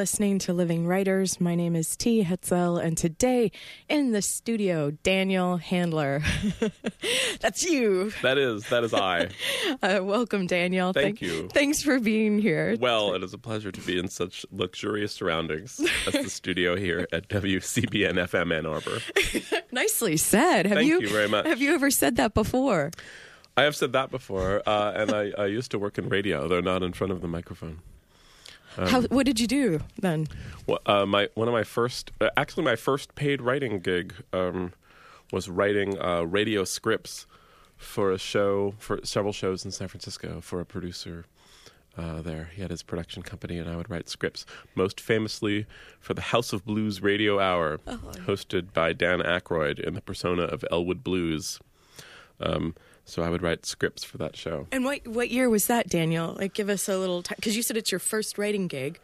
listening to Living Writers. My name is T. Hetzel, and today in the studio, Daniel Handler. That's you. That is that is I. Uh, welcome, Daniel. Thank you. Thanks for being here. Well, it is a pleasure to be in such luxurious surroundings as the studio here at WCBN FM Ann Arbor. Nicely said. Have Thank you, you very much. Have you ever said that before? I have said that before, uh, and I, I used to work in radio, though not in front of the microphone. Um, How, what did you do then? Well, uh, my one of my first, uh, actually, my first paid writing gig um, was writing uh, radio scripts for a show for several shows in San Francisco for a producer uh, there. He had his production company, and I would write scripts. Most famously for the House of Blues Radio Hour, hosted by Dan Aykroyd in the persona of Elwood Blues. Um, so I would write scripts for that show. And what what year was that, Daniel? Like, give us a little time because you said it's your first writing gig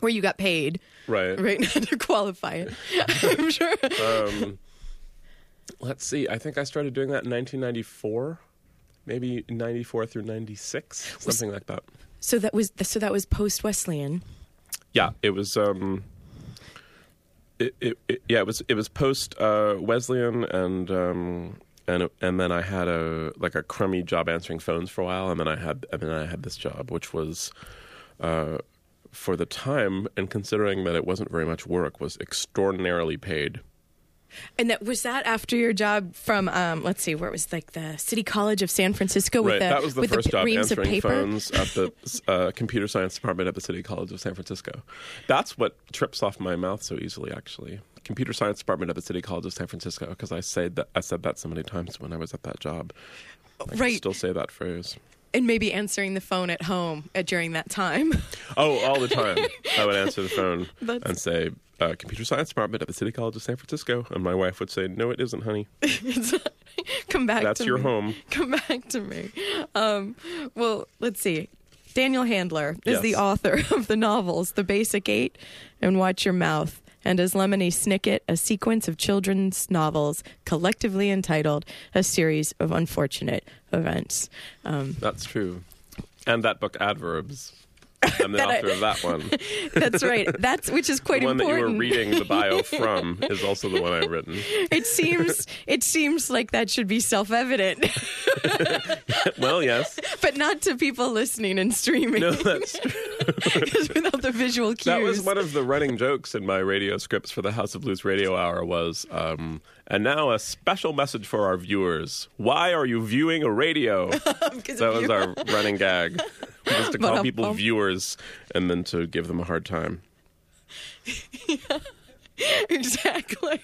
where you got paid, Right. right? now to qualify it. I'm sure. Um, let's see. I think I started doing that in 1994, maybe 94 through 96, something like that. So that was so that was post Wesleyan. Yeah, it was. Um, it, it, it, yeah, it was. It was post uh, Wesleyan, and um, and and then I had a like a crummy job answering phones for a while, and then I had and then I had this job, which was. Uh, for the time, and considering that it wasn't very much work, was extraordinarily paid. And that was that after your job from um, let's see, where it was like the City College of San Francisco with right, the that was the with first the job reams of answering paper. phones at the uh, computer science department at the City College of San Francisco. That's what trips off my mouth so easily. Actually, computer science department at the City College of San Francisco because I said that I said that so many times when I was at that job. I Right. still say that phrase. And maybe answering the phone at home uh, during that time. Oh, all the time. I would answer the phone That's- and say, uh, "Computer science department at the City College of San Francisco," and my wife would say, "No, it isn't, honey. Come back. That's your me. home." Come back to me. Um, well, let's see. Daniel Handler is the author of the novels The Basic Eight and Watch Your Mouth, and as Lemony Snicket, a sequence of children's novels collectively entitled A Series of Unfortunate Events. Um, That's true. And that book, Adverbs. I'm the That I- author of that one. that's right. That's which is quite the one important. that you were reading the bio from is also the one I've written. It seems it seems like that should be self-evident, Well, yes. but not to people listening and streaming. No, that's true. Because without the visual cues. That was one of the running jokes in my radio scripts for the House of Blues Radio Hour was, um, and now a special message for our viewers. Why are you viewing a radio? That was our running gag. Was to call Ba-dum-bum. people um, viewers and then to give them a hard time. exactly.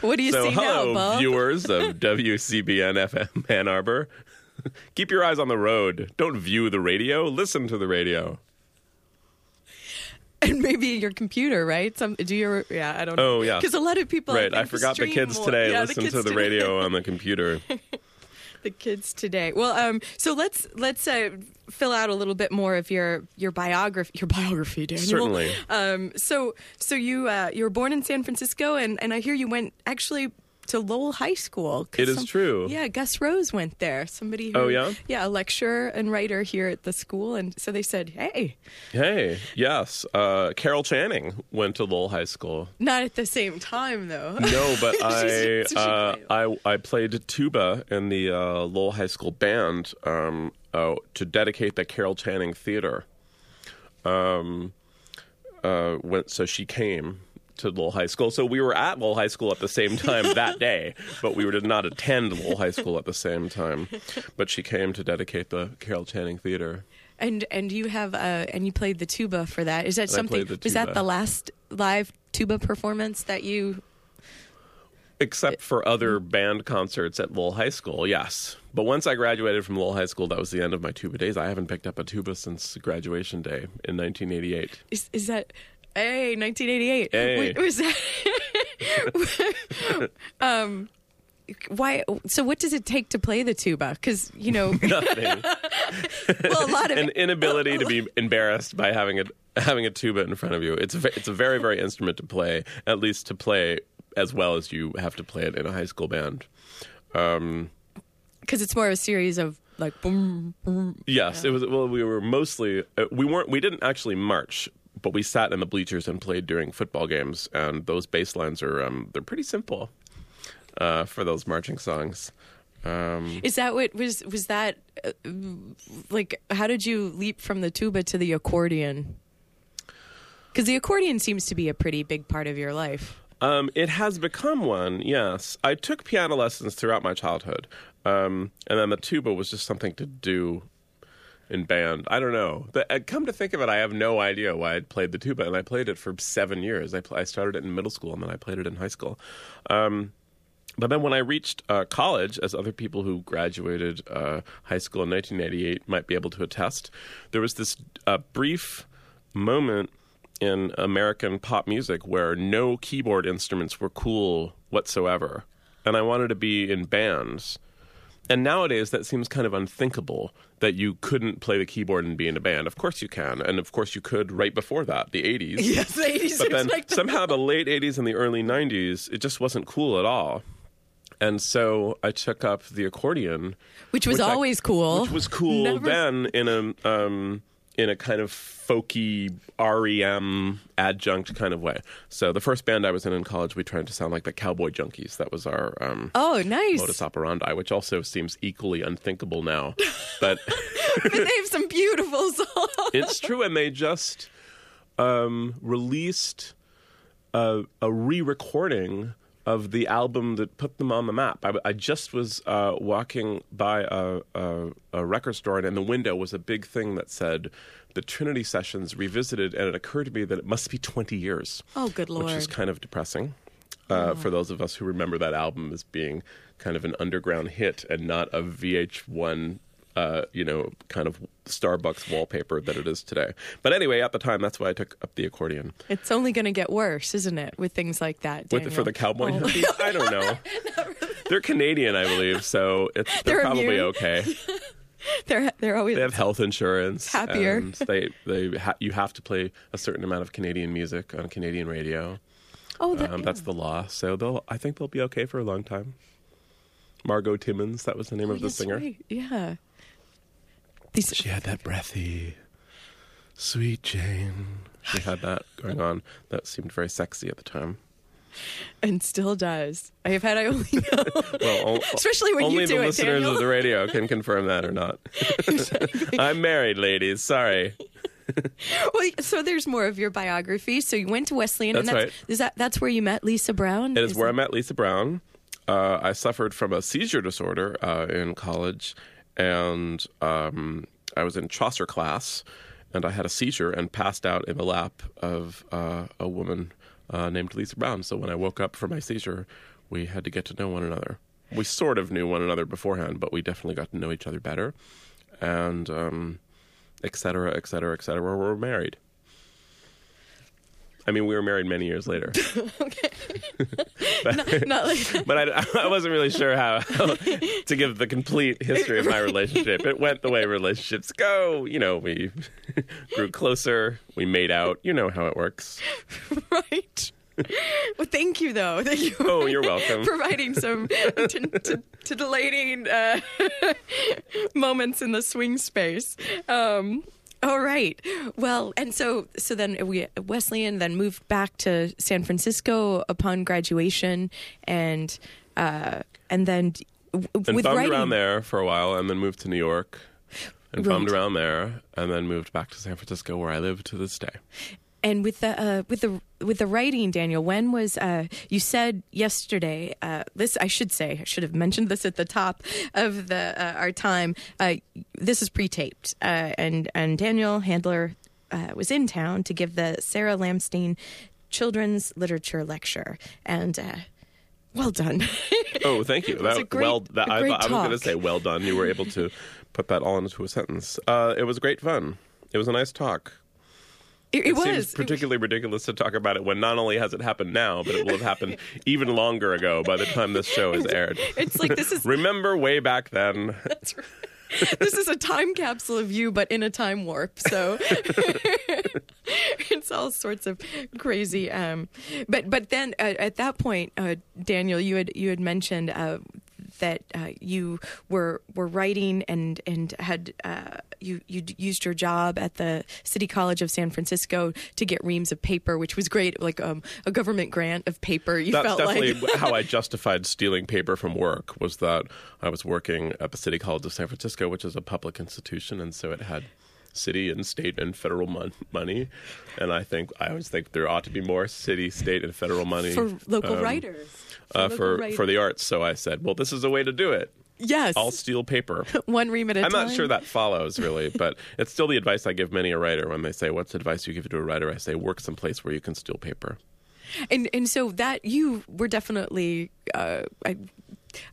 What do you So, see hello, now, Bob? viewers of WCBN FM Ann Arbor. Keep your eyes on the road. Don't view the radio. Listen to the radio. And maybe your computer, right? Some do your yeah, I don't know. Oh, yeah. Because a lot of people Right, I forgot the kids more. today Yeah, listen kids to the today. radio on the computer. the kids today. Well, um, so let's let's uh, fill out a little bit more of your your biography. Your biography, Daniel. Certainly. Um, so so you uh, you were born in San Francisco, and and I hear you went actually to Lowell High School. It is true. Yeah, Gus Rose went there. Somebody. Who, Oh, yeah? Yeah, a lecturer and writer here at the school, and so they said, "Hey, Hey, yes. Uh, Carol Channing went to Lowell High School. not at the same time though." No, but I, she uh, played. I I played tuba in the uh, Lowell High School band um, uh, to dedicate the Carol Channing Theater. Um, uh, went so she came to Lowell High School. So we were at Lowell High School at the same time that day, but we did not attend Lowell High School at the same time. But she came to dedicate the Carol Channing Theater. And and you have uh and you played the tuba for that. Is that I something? Was that the last live tuba performance that you? Except for other band concerts at Lowell High School, yes. But once I graduated from Lowell High School, that was the end of my tuba days. I haven't picked up a tuba since graduation day in 1988. Is, is that? Hey, 1988. Hey. Was that? um, why? So, what does it take to play the tuba? Because you know, Nothing. well, a lot of An inability to be embarrassed by having a having a tuba in front of you. It's a, it's a very very instrument to play, at least to play as well as you have to play it in a high school band. Um, because it's more of a series of like boom, boom. Yes, it was. Well, we were mostly uh, we weren't. We didn't actually march, but we sat in the bleachers and played during football games. And those bass lines are um, they're pretty simple uh, for those marching songs. Um, Is that what was was that uh, like? How did you leap from the tuba to the accordion? Because the accordion seems to be a pretty big part of your life. Um, it has become one, yes. I took piano lessons throughout my childhood, um, and then the tuba was just something to do in band. I don't know. But, uh, come to think of it, I have no idea why I played the tuba, and I played it for seven years. I, pl- I started it in middle school, and then I played it in high school. Um, but then when I reached uh, college, as other people who graduated uh, high school in 1988 might be able to attest, there was this uh, brief moment in American pop music where no keyboard instruments were cool whatsoever. And I wanted to be in bands. And nowadays, that seems kind of unthinkable that you couldn't play the keyboard and be in a band. Of course you can. And of course you could right before that, the 80s. Yes, the 80s But then somehow the late 80s and the early 90s, it just wasn't cool at all. And so I took up the accordion, which was which I- always cool. which was cool Never- then in a um, in a kind of folky REM adjunct kind of way. So the first band I was in in college, we tried to sound like the Cowboy Junkies. That was our um, Oh, nice! modus operandi, which also seems equally unthinkable now. But but they have some beautiful songs. it's true, and they just um, released a, a re-recording of the album that put them on the map. I, I just was uh, walking by a, a, a record store, and in the window was a big thing that said the Trinity Sessions revisited, and it occurred to me that it must be 20 years. Oh, good lord. Which is kind of depressing uh, for those of us who remember that album as being kind of an underground hit and not a VH1, uh, you know, kind of Starbucks wallpaper that it is today. But anyway, at the time, that's why I took up the accordion It's only going to get worse, isn't it, with things like that? with for the cowboy. Oh. I don't know. They're Canadian, I believe, so it's, they're, They're probably immune. okay. They're they're always They have health insurance. Happier. And they they ha- you have to play a certain amount of Canadian music on Canadian radio. oh that, Um, that's the law. So they'll. I think they'll be okay for a long time. Margo Timmins, that was the name oh, of the singer. right. Yeah. These She had that breathy, sweet Jane. She had that going on. That seemed very sexy at the time. and still does. I have had I only know, Well, especially when you do the it, listeners Daniel. of the radio can confirm that or not. I'm married, ladies. Sorry. Well, so there's more of your biography. So you went to Wesleyan, and That's that's right. is that that's where you met Lisa Brown? It is where I met Lisa Brown. Uh, I suffered from a seizure disorder uh, in college, and um, I was in Chaucer class, and I had a seizure and passed out in the lap of uh, a woman uh, named Lisa Brown. So when I woke up from my seizure, we had to get to know one another. We sort of knew one another beforehand, but we definitely got to know each other better, and um, et cetera, et cetera, et cetera. We're married. I mean, we were married many years later. Not like but I, I wasn't really sure how, how to give the complete history of my relationship. It went the way relationships go. You know, we grew closer, we made out. You know how it works. right. Well, thank you though. Thank you. Oh, you're welcome. providing some t- t- titillating uh, moments in the swing space. Um, all right. Well, and so so then we Wesleyan then moved back to San Francisco upon graduation, and uh, and then w- And with bummed writing. around there for a while, and then moved to New York. And Right. bummed around there, and then moved back to San Francisco, where I live to this day. And with the uh, with the with the writing, Daniel, when was uh, you said yesterday? Uh, this I should say I should have mentioned this at the top of the uh, our time. Uh, this is pre-taped, uh, and and Daniel Handler uh, was in town to give the Sarah Lamstein children's literature lecture. And uh, well done. Oh, thank you. That, a great- well, that, I, I was going to say well done. You were able to put that all into a sentence. Uh, it was great fun. It was a nice talk. It, it was. seems particularly ridiculous to talk about it when not only has it happened now, but it will have happened even longer ago by the time this show is aired. it's like this is Remember way back then? That's right. this is a time capsule of you, but in a time warp. So it's all sorts of crazy. Um, but but then uh, at that point, uh, Daniel, you had you had mentioned. Uh, that uh, you were were writing and and had uh, you you used your job at the City College of San Francisco to get reams of paper, which was great, like um, a government grant of paper. You That's felt definitely like how I justified stealing paper from work. Was that I was working at the City College of San Francisco, which is a public institution, and so it had city and state and federal mon- money. And I think I always think there ought to be more city, state, and federal money for local um, writers. uh, local for writers. for the arts. So I said, well, this is a way to do it. yes, I'll steal paper. one ream at a I'm time. not sure that follows really, but it's still the advice I give many a writer when they say, "What's advice you give to a writer?" I say, "Work someplace where you can steal paper." And and so that you were definitely uh, I,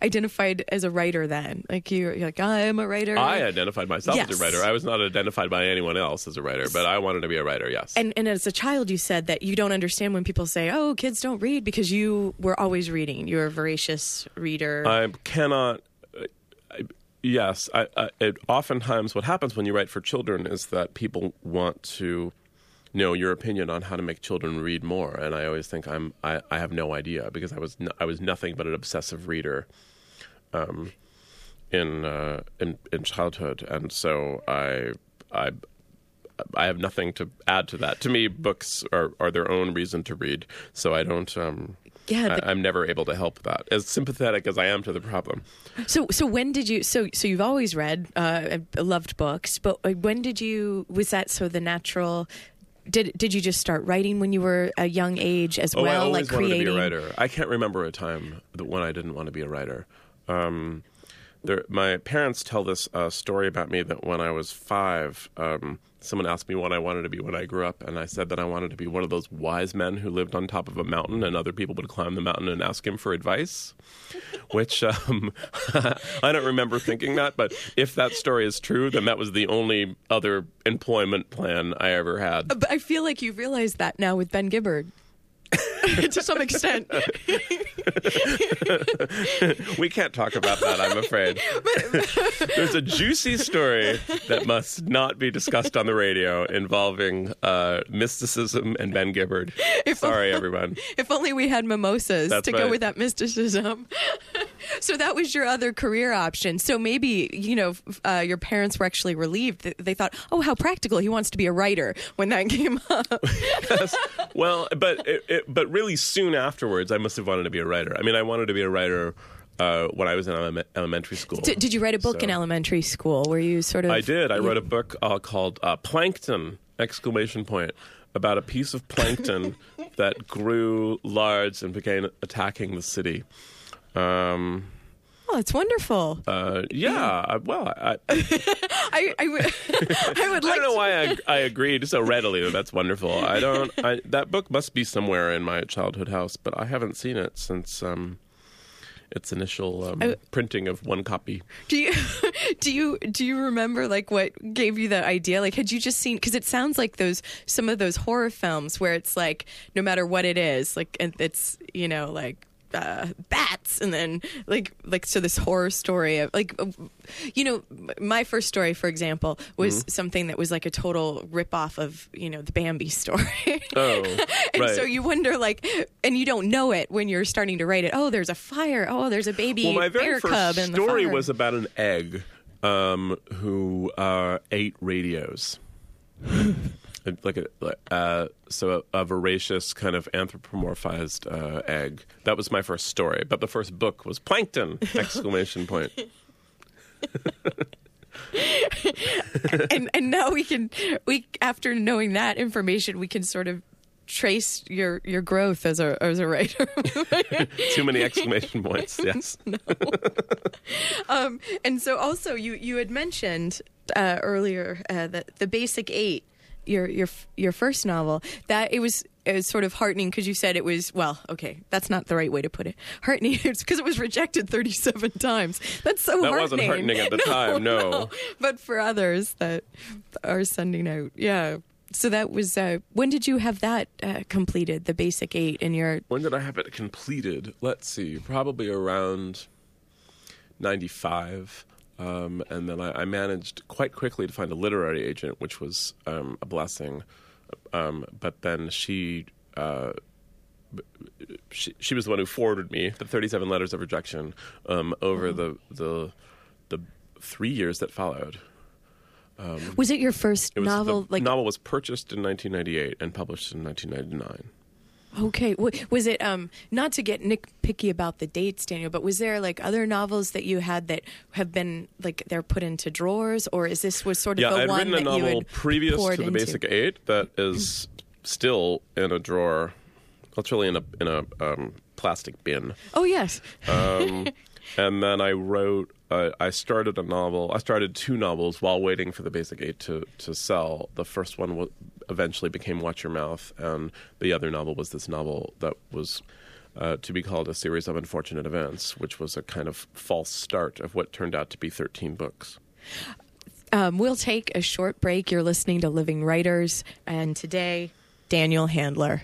identified as a writer then. Like you, you're like I'm a writer. I identified myself as a writer. I was not identified by anyone else as a writer, but I wanted to be a writer. Yes. and and as a child, you said that you don't understand when people say, "Oh, kids don't read," because you were always reading. You're a voracious reader. I cannot. uh, I, yes, I, I, it, oftentimes what happens when you write for children is that people want to know your opinion on how to make children read more, and I always think I'm I, I have no idea because I was n- I was nothing but an obsessive reader, um, in uh, in in childhood, and so I I. I have nothing to add to that. To me, books are, are their own reason to read, so I don't. Um, Yeah, the- I, I'm never able to help that. As sympathetic as I am to the problem, so so when did you? So so you've always read, uh, loved books, but uh, when did you? Was that so the natural? Did did you just start writing when you were a young age as Oh, well, I always like creating? wanted to be a writer. I can't remember a time that when I didn't want to be a writer. Um, there, my parents tell this uh, story about me that when I was five, um, someone asked me what I wanted to be when I grew up, and I said that I wanted to be one of those wise men who lived on top of a mountain, and other people would climb the mountain and ask him for advice. Which um, I don't remember thinking that, but if that story is true, then that was the only other employment plan I ever had. But I feel like you realize that now with Ben Gibbard. to some extent. We can't talk about that, I'm afraid. There's a juicy story that must not be discussed on the radio involving uh, mysticism and Ben Gibbard. Sorry, everyone. If only we had mimosas That's to go with that mysticism. so that was your other career option. So maybe, you know, uh, your parents were actually relieved. They thought, oh, how practical. He wants to be a writer when that came up. Well, but it, it, but really soon afterwards, I must have wanted to be a writer. I mean, I wanted to be a writer uh, when I was in ele- elementary school. D- did you write a book in elementary school where you sort of. I did. I you- wrote a book uh, called uh, Plankton! Exclamation point about a piece of plankton that grew large and began attacking the city. Um, Oh, it's wonderful. uh, yeah. I- Well, I, I, I, would, I I don't know to- why I, I agreed so readily. that That's wonderful. I don't. I, that book must be somewhere in my childhood house, but I haven't seen it since um, its initial um, I- printing of one copy. Do you do you do you remember like what gave you that idea? Like, had you just seen? Because it sounds like those some of those horror films where it's like no matter what it is, like and it's you know like uh, bats, and then like like so this horror story of like uh, you know my first story, for example, was Mm-hmm. something that was like a total rip off of you know the Bambi story. Oh, And right. so you wonder, like, and you don't know it when you're starting to write it. Oh, there's a fire. Oh, there's a baby well, my very bear first cub in the story was about an egg um, who uh, ate radios. like a uh, so a, a voracious kind of anthropomorphized uh, egg. That was my first story, but the first book was Plankton! Exclamation point. and and now we can we after knowing that information we can sort of trace your your growth as a as a writer Too many exclamation points. Yes. um and so also you you had mentioned uh earlier uh that the basic eight your your your first novel that it was it was sort of heartening because you said it was well okay that's not the right way to put it heartening it's because it was rejected 37 times that's so That heartening wasn't heartening at the time, no. but for others that are sending out yeah so that was uh, when did you have that uh, completed the basic eight in your When did I have it completed? Let's see, probably around 95. Um, and then I, I managed quite quickly to find a literary agent, which was um, a blessing. Um, but then she, uh, she, she was the one who forwarded me the 37 letters of rejection um, over the, the, the three years that followed. was it your first It novel the like novel was purchased in 1998 and published in 1999. Okay, was it um not to get nitpicky about the dates, Daniel, but was there like other novels that you had that have been like they're put into drawers, or is this was sort of Yeah, the I'd one written a novel previous to the into? Basic Eight that is still in a drawer. It's really in a in a um, plastic bin. Oh yes, Um, and then I wrote. Uh, I started a novel. I started two novels while waiting for the Basic Eight to to sell. The first one wa eventually became Watch Your Mouth, and the other novel was this novel that was. Uh, to be called a series of unfortunate events, which was a kind of false start of what turned out to be 13 books. um, we'll take a short break. You're listening to Living Writers, and today Daniel Handler.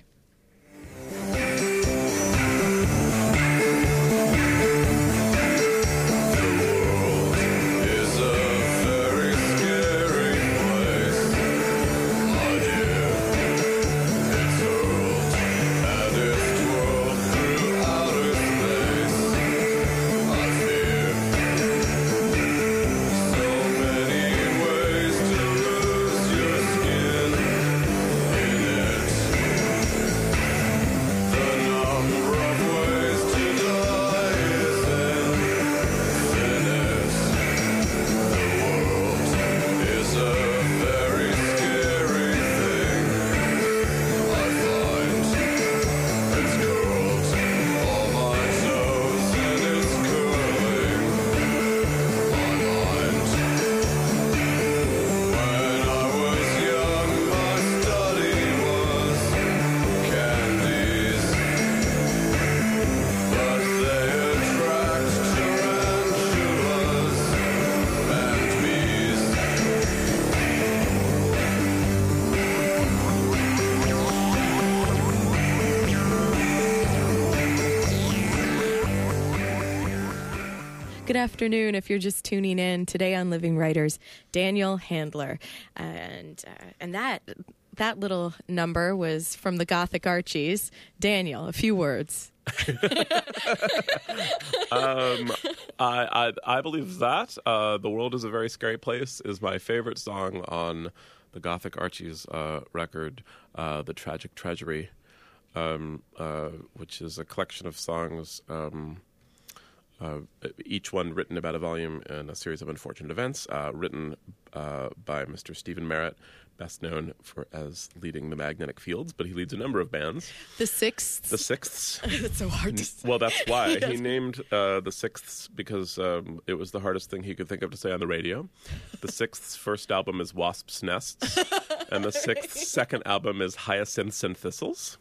Good afternoon. If you're just tuning in today on Living Writers, Daniel Handler, and uh, and that that little number was from the Gothic Archies. Daniel, a few words. Um, I, I I believe that uh, the world is a very scary place is my favorite song on the Gothic Archies uh, record, uh, "The Tragic Treasury," um, uh, which is a collection of songs. Um, uh, each one written about a volume in a series of unfortunate events, uh, written uh, by Mr. Stephin Merritt, best known for as leading the Magnetic Fields, but he leads a number of bands. The sixth. The Sixths, That's so hard to say. well, that's why he named uh, the Sixths because um, it was the hardest thing he could think of to say on the radio. The Sixths' first album is Wasps' Nests, and the Sixth's second album is Hyacinths and Thistles.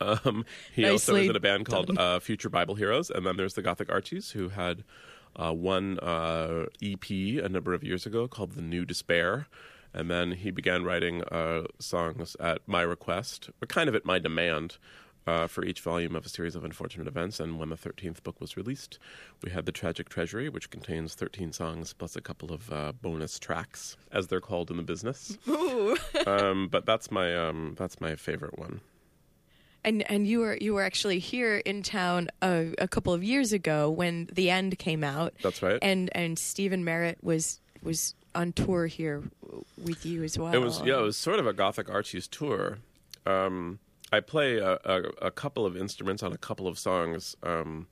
Um, he also is in a band called uh, Future Bible Heroes, and then there's the Gothic Archies, who had uh, one uh, EP a number of years ago called The New Despair. And then he began writing uh, songs at my request, or kind of at my demand, uh, for each volume of a series of unfortunate events. And when the 13th book was released, we had The Tragic Treasury, which contains 13 songs plus a couple of uh, bonus tracks, as they're called in the business. um, but that's my, um, that's my favorite one. And and you were you were actually here in town a, a couple of years ago when the end came out. That's right. And and Stephin Merritt was was on tour here with you as well. It was yeah, it was sort of a Gothic Archies tour. Um, I play a, a, a couple of instruments on a couple of songs. Um,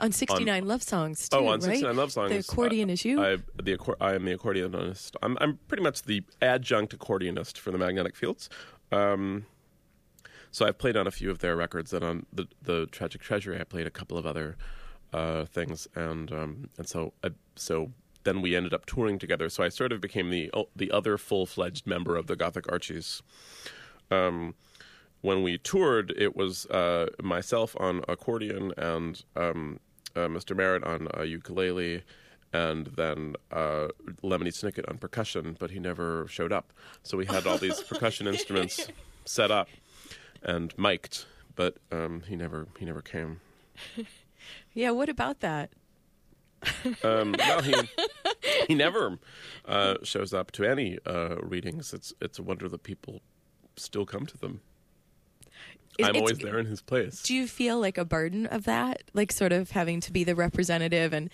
on 69 love songs too, oh, on right? 69 Love Songs. The accordion is you. I, the accor- I am the accordionist. I'm, I'm pretty much the adjunct accordionist for the Magnetic Fields. Um, so I've played on a few of their records, and on the the Tragic Treasury, I played a couple of other uh, things, and um, and so I, so then we ended up touring together. So I sort of became the the other full fledged member of the Gothic Archies. Um, when we toured, it was uh, myself on accordion and um, uh, Mr. Merritt on uh, ukulele, and then uh, Lemony Snicket on percussion. But he never showed up, so we had all these percussion instruments set up and mic'd, but um, he never he never came. Yeah, what about that? Um, no, he he never uh, shows up to any uh, readings. It's it's a wonder that people still come to them. Is- I'm always there in his place. Do you feel like a burden of that? Like sort of having to be the representative and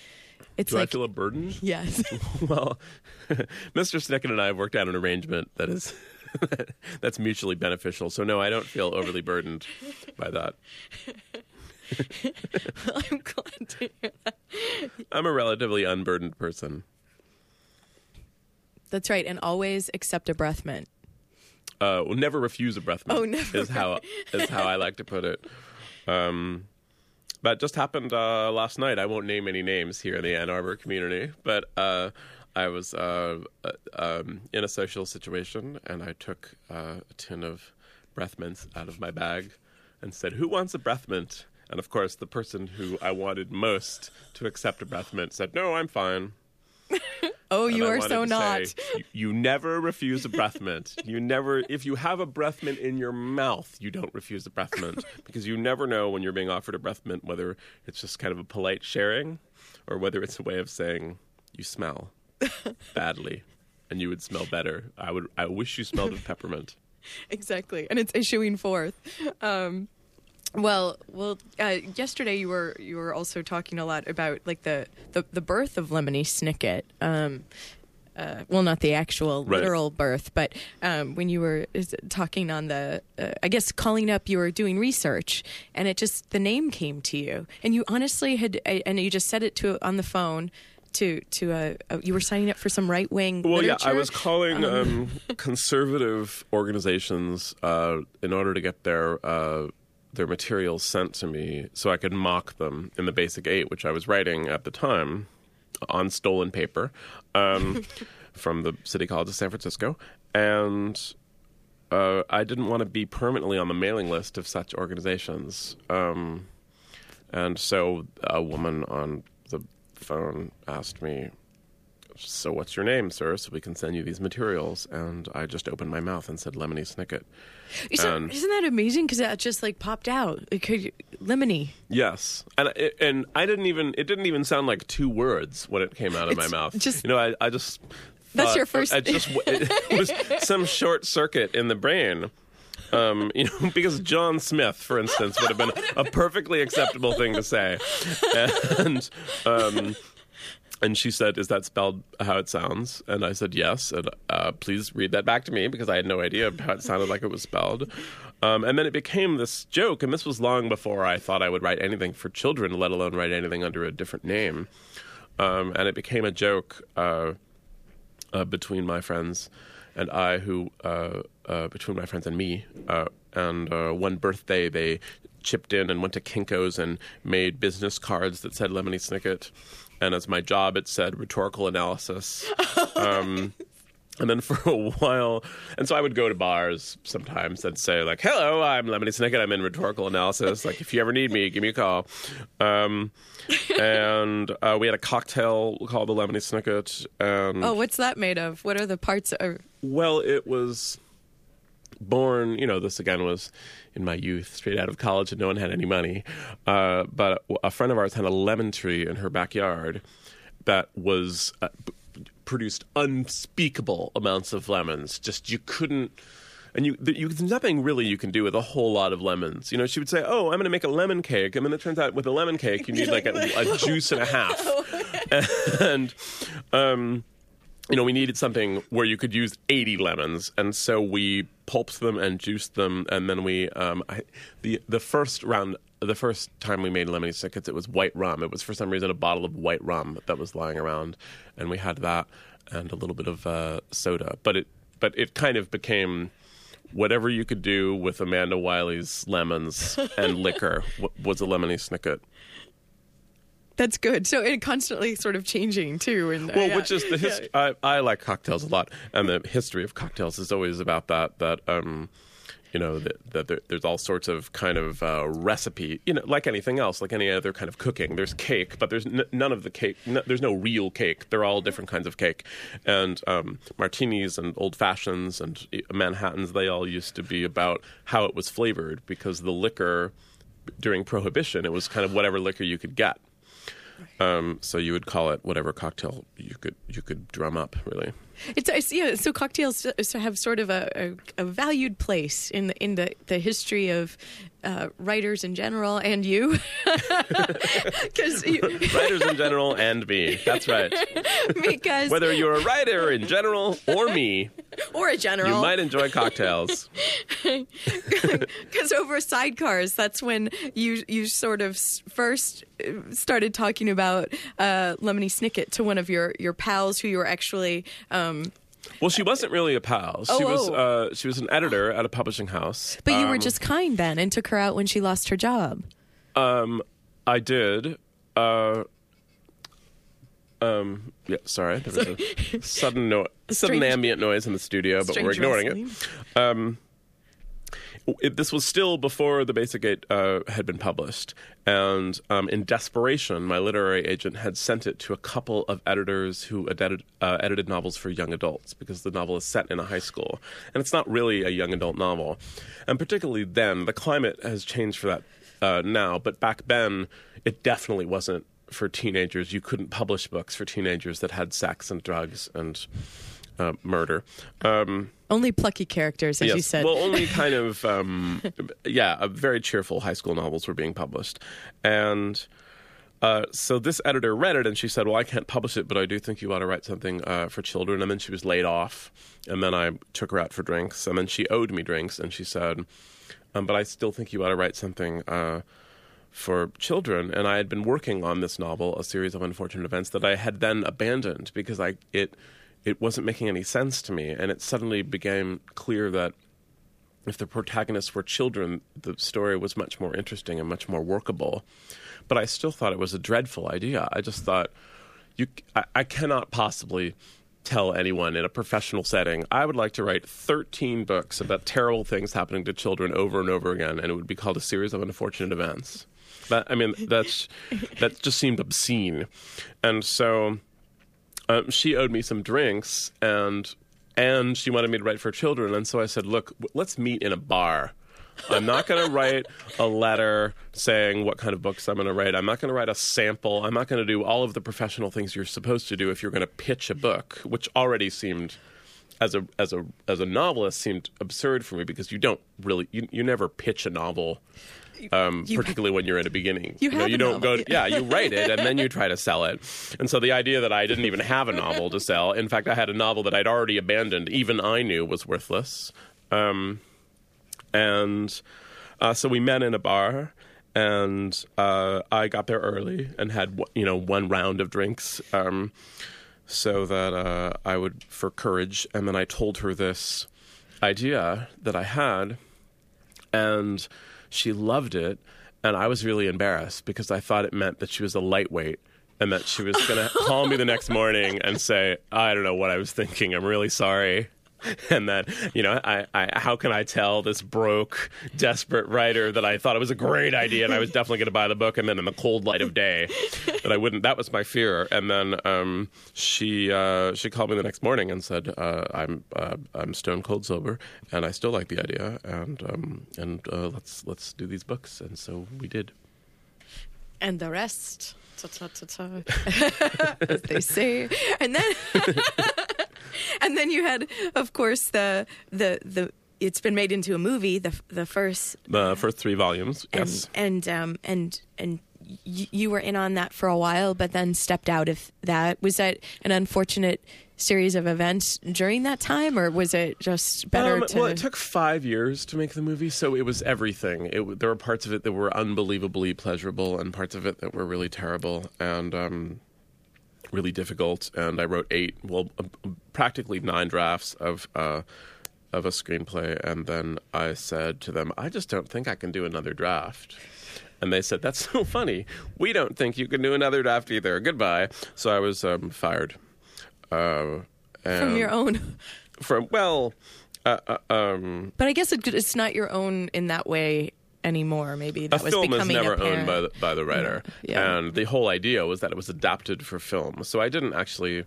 it's Do like I feel a burden? Yes. well, Mr. Snicket and I have worked out an arrangement that is that's mutually beneficial. So no, I don't feel overly burdened by that. I'm glad to hear that. I'm a relatively unburdened person. That's right. And always accept a breath mint. Uh, will never refuse a breath mint. Oh, never. is how is how I like to put it. Um, that just happened uh, last night. I won't name any names here in the Ann Arbor community, but uh, I was uh, uh, um, in a social situation and I took uh, a tin of breath mints out of my bag and said, "Who wants a breath mint?" And of course, the person who I wanted most to accept a breath mint said, "No, I'm fine." Oh, And you I are so not. say, you, you never refuse a breath mint. You never, if you have a breath mint in your mouth, you don't refuse a breath mint because you never know when you're being offered a breath mint whether it's just kind of a polite sharing or whether it's a way of saying you smell badly and you would smell better. I would. I wish you smelled of peppermint. exactly. And it's issuing forth. Um, well, well. Uh, yesterday you were you were also talking a lot about like the the, the birth of Lemony Snicket. Um, uh, well, not the actual Right. literal birth, but um, when you were talking on the, uh, I guess calling up, you were doing research, and it just the name came to you, and you honestly had, and you just said it to on the phone to to uh, uh, you were signing up for some right wing. Well, yeah, I was calling um, conservative organizations uh, in order to get their uh, their materials sent to me, so I could mock them in the Basic Eight, which I was writing at the time on stolen paper um, from the City College of San Francisco, and uh, I didn't want to be permanently on the mailing list of such organizations. Um, and so a woman on the phone asked me, So what's your name, sir? So we can send you these materials. And I just opened my mouth and said Lemony Snicket. Isn't, and- isn't that amazing? Because that just like popped out. It could lemony. Yes, and and I didn't even it didn't even sound like two words when it came out of my mouth. just- you know, I, I just That's thought- your first- I just it was some short circuit in the brain. Um, you know, because John Smith, for instance, would have been a perfectly acceptable thing to say, and um, and she said, "Is that spelled how it sounds?" And I said, "Yes." And uh, please read that back to me because I had no idea how it sounded like it was spelled. Um, and then it became this joke, and this was long before I thought I would write anything for children, let alone write anything under a different name. Um, and it became a joke uh, uh, between my friends and I, who uh, uh, between my friends and me. Uh, and uh, one birthday, they chipped in and went to Kinkos and made business cards that said Lemony Snicket. And as my job, it said rhetorical analysis. Um, and then for a while, and so I would go to bars sometimes and say like, "Hello, I'm Lemony Snicket. I'm in rhetorical analysis. Like, if you ever need me, give me a call." Um, and uh, we had a cocktail called the Lemony Snicket. And Oh, what's that made of? What are the parts? Of, well, it was born, you know, this again was in my youth, straight out of college, and no one had any money. Uh, but a friend of ours had a lemon tree in her backyard that was uh, produced unspeakable amounts of lemons. Just you couldn't. And you, you, there's nothing really you can do with a whole lot of lemons. You know, she would say, "Oh, I'm going to make a lemon cake," and then it turns out with a lemon cake, you need like a, a juice and a half. and um, you know, we needed something where you could use 80 lemons, and so we pulped them and juiced them, and then we um, I, the the first round. The first time we made lemony snickets, it was white rum. It was for some reason a bottle of white rum that was lying around, and we had that and a little bit of uh, soda. But it but it kind of became whatever you could do with Amanda Wiley's lemons and liquor w- was a lemony snicket. That's good. So it constantly sort of changing too. And Well, yeah. which is the Yeah. history. I, I like cocktails a lot, and the history of cocktails is always about that. That um, you know that, that there, there's all sorts of kind of uh, recipe you know like anything else like any other kind of cooking there's cake but there's n- none of the cake n- there's no real cake they're all different kinds of cake and um, martinis and old fashions and uh, manhattans they all used to be about how it was flavored because the liquor during prohibition it was kind of whatever liquor you could get um, so you would call it whatever cocktail you could you could drum up really It's I see. Yeah, so cocktails have sort of a, a, a valued place in the in the, the history of uh, writers in general, and you, because writers in general and me that's right because whether you're a writer in general or me or a general, You might enjoy cocktails. because over sidecars, that's when you you sort of first uh, started talking about uh, Lemony Snicket to one of your your pals who you were actually. Um, well, she wasn't really a pal. She Oh, was oh. uh, she was an editor at a publishing house. but you were Um, just kind then and took her out when she lost her job. Um, I did. Uh, um, yeah, sorry. There was a sudden no- sudden ambient noise in the studio, but we're ignoring wrestling. it. Um, it, this was still before the Basic Eight uh, had been published, and um, in desperation, my literary agent had sent it to a couple of editors who edited, uh, edited novels for young adults because the novel is set in a high school, and it's not really a young adult novel. And particularly then, the climate has changed for that uh, now, but back then, it definitely wasn't for teenagers. You couldn't publish books for teenagers that had sex and drugs and uh, murder. Um, Only plucky characters, as yes. you said. Well, only kind of, um, yeah, very cheerful high school novels were being published. And uh, so this editor read it and she said, Well, I can't publish it, but I do think you ought to write something uh, for children. And then she was laid off. And then I took her out for drinks. And then she owed me drinks. And she said, um, But I still think you ought to write something. Uh, for children, and I had been working on this novel, a series of unfortunate events that I had then abandoned because I it it wasn't making any sense to me, and it suddenly became clear that if the protagonists were children, the story was much more interesting and much more workable. But I still thought it was a dreadful idea. I just thought you, I, I cannot possibly tell anyone in a professional setting, I would like to write 13 books about terrible things happening to children over and over again, and it would be called a series of unfortunate events. That, I mean, that's that just seemed obscene, and so um, she owed me some drinks, and and she wanted me to write for children, and so I said, look, let's meet in a bar. I'm not going to write a letter saying what kind of books I'm going to write. I'm not going to write a sample. I'm not going to do all of the professional things you're supposed to do if you're going to pitch a book, which already seemed as a as a as a novelist seemed absurd for me because you don't really you, you never pitch a novel um, You- particularly when you're in a beginning. You know, have you don't novel. go. Yeah, you write it and then you try to sell it. And so the idea that I didn't even have a novel to sell. In fact, I had a novel that I'd already abandoned. Even I knew was worthless. Um, and uh, so we met in a bar. And uh, I got there early and had you know one round of drinks, um, so that uh, I would for courage. And then I told her this idea that I had, and she loved it and i was really embarrassed because i thought it meant that she was a lightweight and that she was going to call me the next morning and say i don't know what i was thinking. I'm really sorry and that you know I, I how can i tell this broke desperate writer that i thought it was a great idea and i was definitely going to buy the book and then in the cold light of day that i wouldn't that was my fear. And then um, she uh, she called me the next morning and said uh, i'm uh, i'm stone cold sober and i still like the idea and um, and uh, let's let's do these books. And so we did. And the rest, ta ta ta ta, as they say. And then, and then you had, of course, the the the. It's been made into a movie. The the first the first three volumes and yes and um and and y- you were in on that for a while, but then stepped out of that. Was that an unfortunate series of events during that time, or was it just better Um, to? Well, it took five years to make the movie, so it was everything. It, there were parts of it that were unbelievably pleasurable, and parts of it that were really terrible and um, really difficult. And I wrote eight, well, uh, practically nine drafts of uh, of a screenplay, and then I said to them, "I just don't think I can do another draft." And they said, "That's so funny. We don't think you can do another draft either. Goodbye." So I was um, fired. Uh, from your own. from well Uh, uh, um, But I guess it, it's not your own in that way anymore. Maybe that a was film is becoming never apparent. owned by the, by the writer, Yeah. and the whole idea was that it was adapted for film. So I didn't actually,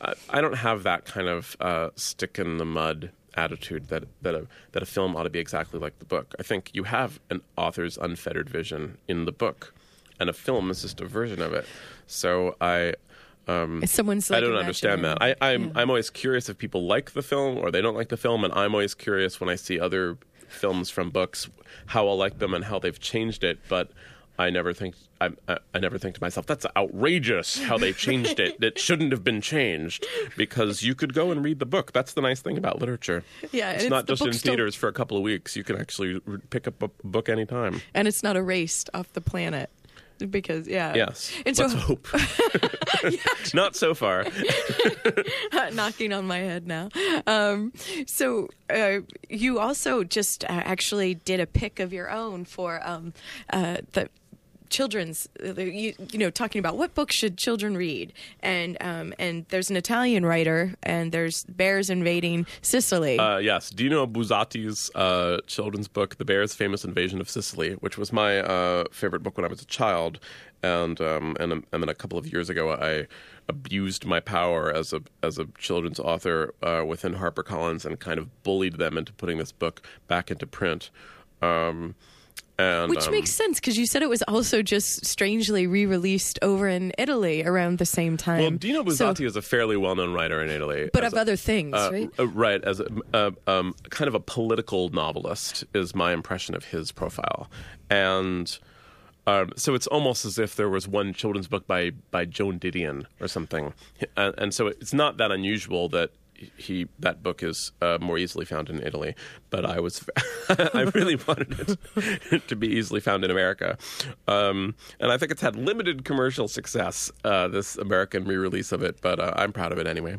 I, I don't have that kind of uh, stick in the mud attitude that that a that a film ought to be exactly like the book. I think you have an author's unfettered vision in the book, and a film is just a version of it. So I. Um, someone's I don't understand that. I, imagining- I'm I'm always curious if people like the film or they don't like the film, and I'm always curious when I see other films from books how I'll like them and how they've changed it. But I never think I, I, I never think to myself that's outrageous how they changed it. It shouldn't have been changed because you could go and read the book. That's the nice thing about literature. Yeah, it's it's- not just in book's still- theaters for a couple of weeks. You can actually pick up a book anytime. and it's not erased off the planet because yeah. Yes, And so let's hope. not so far. knocking on my head now. Um, so uh, you also just uh, actually did a pick of your own for um, uh, the children's uh, you, you know talking about what books should children read. And um, and there's an Italian writer and there's bears invading Sicily. Uh, yes, Dino Buzzati's uh, children's book, The Bear's Famous Invasion of Sicily, which was my uh, favorite book when I was a child, and um, and and then a couple of years ago, I abused my power as a as a children's author uh, within HarperCollins and kind of bullied them into putting this book back into print. Um, and which um, makes sense because you said it was also just strangely re-released over in Italy around the same time. well, Dino So- Buzzati is a fairly well-known writer in Italy, but of a- other things, Uh, right? uh, right, as a, uh, um, kind of a political novelist is my impression of his profile, and um, so it's almost as if there was one children's book by by Joan Didion or something, and, and so it's not that unusual that he that book is uh, more easily found in Italy, but I was I really wanted it to be easily found in America, um, and I think it's had limited commercial success. Uh, this American re-release of it, but uh, I'm proud of it anyway.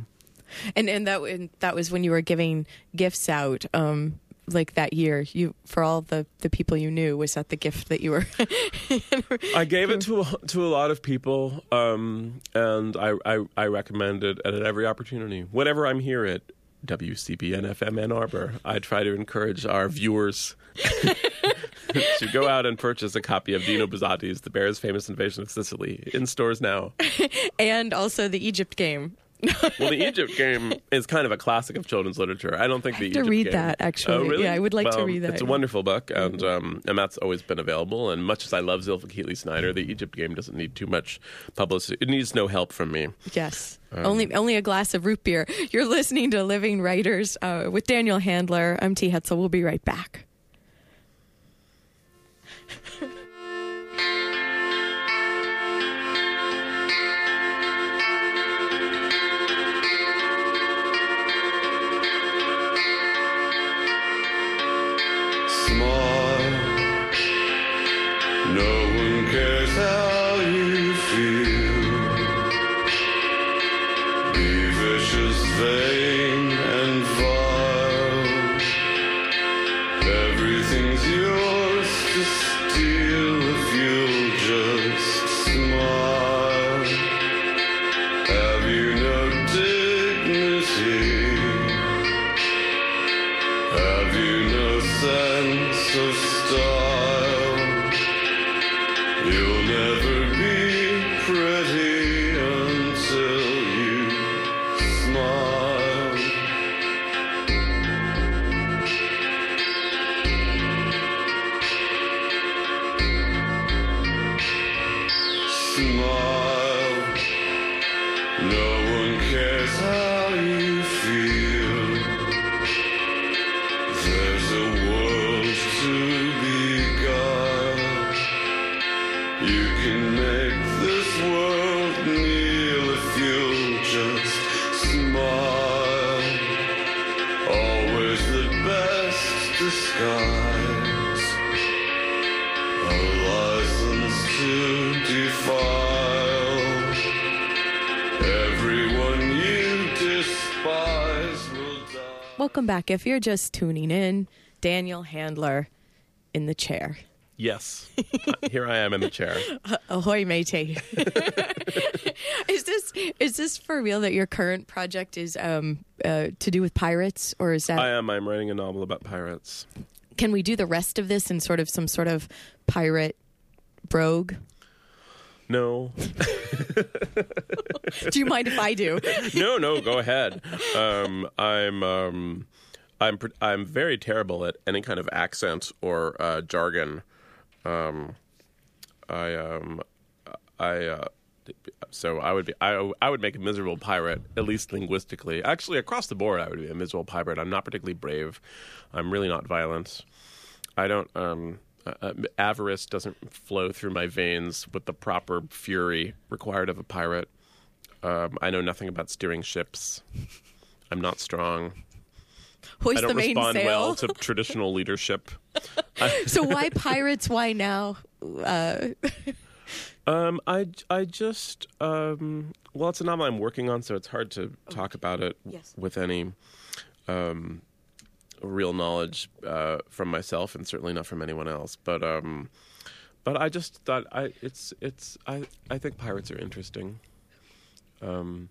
And and that and that was when you were giving gifts out, um, like that year. You for all the the people you knew. Was that the gift that you were? I gave it to a, to a lot of people, um, and I, I I recommend it at every opportunity. Whenever I'm here at WCBN FM Ann Arbor, I try to encourage our viewers to go out and purchase a copy of Dino Buzzati's The Bear's Famous Invasion of Sicily in stores now. and also the Egypt game. Well, the Egypt game is kind of a classic of children's literature. I don't think the have to Egypt read game- that, actually. Oh, really? Yeah, I would like to read that. Mm-hmm. It's a wonderful book, and um, and that's always been available. And much as I love Zilpha Keatley Snyder, the Egypt game doesn't need too much publicity. It needs no help from me. Yes. Um, only only a glass of root beer. You're listening to Living Writers uh, with Daniel Handler. I'm T. Hetzel. We'll be right back. Welcome back. If you're just tuning in, Daniel Handler in the chair. Yes, here I am in the chair. Ahoy, matey! is this is this for real that your current project is um, uh, to do with pirates, or is that? I am. I'm writing a novel about pirates. can we do the rest of this in sort of some sort of pirate brogue? No, Do you mind if I do? no, no. Go ahead. Um, I'm. Um, I'm. I'm very terrible at any kind of accent or uh, jargon. Um, I. Um, I. Uh, so I would be. I. I would make a miserable pirate, at least linguistically. Actually, across the board, I would be a miserable pirate. I'm not particularly brave. I'm really not violent. I don't. Um, uh, uh, avarice doesn't flow through my veins with the proper fury required of a pirate. Um, I know nothing about steering ships. I'm not strong. I Hoist don't the respond mainsail. well to traditional leadership. so why pirates? Why now? Uh, Um, I, I just um, well, it's a novel I'm working on, so it's hard to talk about it Yes. with any um, real knowledge uh, from myself, and certainly not from anyone else. But um, but I just thought I it's it's I I think pirates are interesting. Um,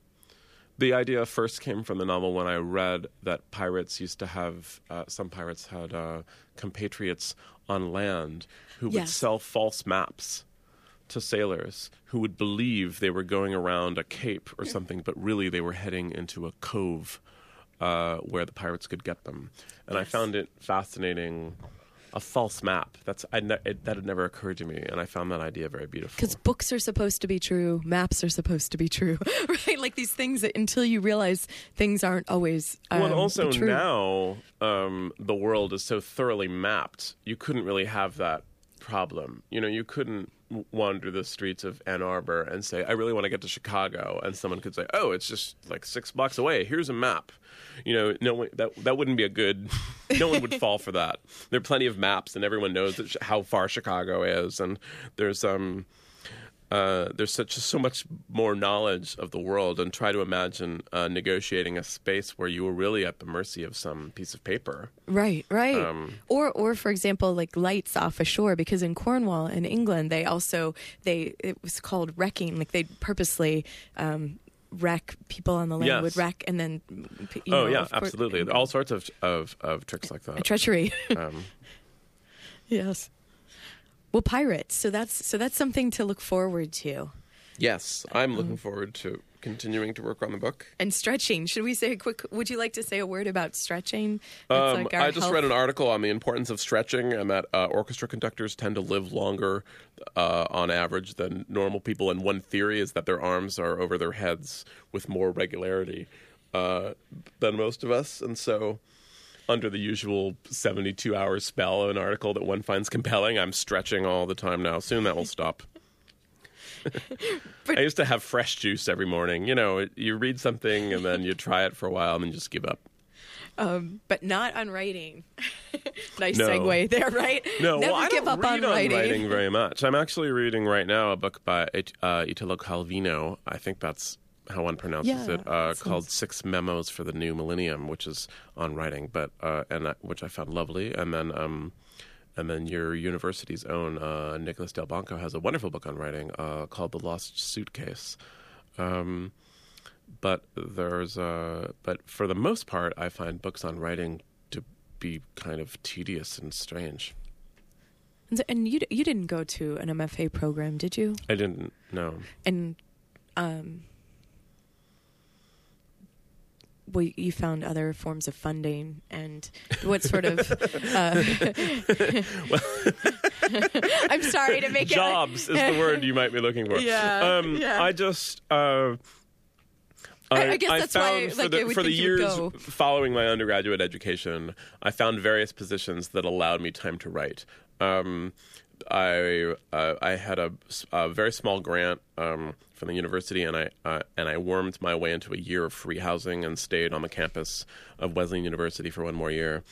the idea first came from the novel when I read that pirates used to have uh, some pirates had uh, compatriots on land who would sell false maps to sailors who would believe they were going around a cape or something, but really they were heading into a cove uh, where the pirates could get them. And I found it fascinating. A false map. That's I ne- it, that had never occurred to me, and I found that idea very beautiful. because books are supposed to be true, maps are supposed to be true, right? Like these things that until you realize things aren't always. Um, well, and also true. now um, the world is so thoroughly mapped. You couldn't really have that problem. You know, you couldn't wander the streets of Ann Arbor and say, "I really want to get to Chicago," and someone could say, "Oh, it's just like six blocks away. Here's a map." You know, no that that wouldn't be a good. No one would fall for that. There are plenty of maps, and everyone knows how far Chicago is, and there's um. Uh, there's such so much more knowledge of the world, and try to imagine uh, negotiating a space where you were really at the mercy of some piece of paper. Right, right. Um, or, or for example, like lights off a shore, because in Cornwall, in England, they also they it was called wrecking. Like they purposely um, wreck people on the land Yes. would wreck, and then you oh know, yeah, of course- absolutely. All sorts of of, of tricks like that. treachery. Um, yes. Well, pirates. So that's so that's something to look forward to. yes, I'm looking forward to continuing to work on the book. And stretching. Should we say a quick? Would you like to say a word about stretching? Um, like I just health- read an article on the importance of stretching and that uh, orchestra conductors tend to live longer uh, on average than normal people. And one theory is that their arms are over their heads with more regularity uh, than most of us. And so, under the usual 72 hour spell of an article that one finds compelling, I'm stretching all the time now. Soon that will stop. I used to have fresh juice every morning. You know, you read something and then you try it for a while and then just give up. um, but not on writing. nice No. segue there, right? No, Never well, I give don't up read on writing. very much. I'm actually reading right now a book by uh, Italo Calvino. I think that's how one pronounces Yeah, it. Uh, called Six Memos for the New Millennium, which is on writing, but uh, and I, which I found lovely. And then, um, and then your university's own uh, Nicholas Delbanco has a wonderful book on writing uh, called The Lost Suitcase. Um, but there's uh, but for the most part, I find books on writing to be kind of tedious and strange. And so- And you you didn't go to an MFA program, did you? I didn't know. And um, well, you found other forms of funding, and what sort of? Uh, I'm sorry to make Jobs is the word you might be looking for. Yeah, Um, yeah. I just. Uh, I- I guess that's why, found for like, the, for the think you would years following my undergraduate education, I found various positions that allowed me time to write. Um, I uh, I had a very small grant um, from the university, and I uh, and I wormed my way into a year of free housing and stayed on the campus of Wesleyan University for one more year.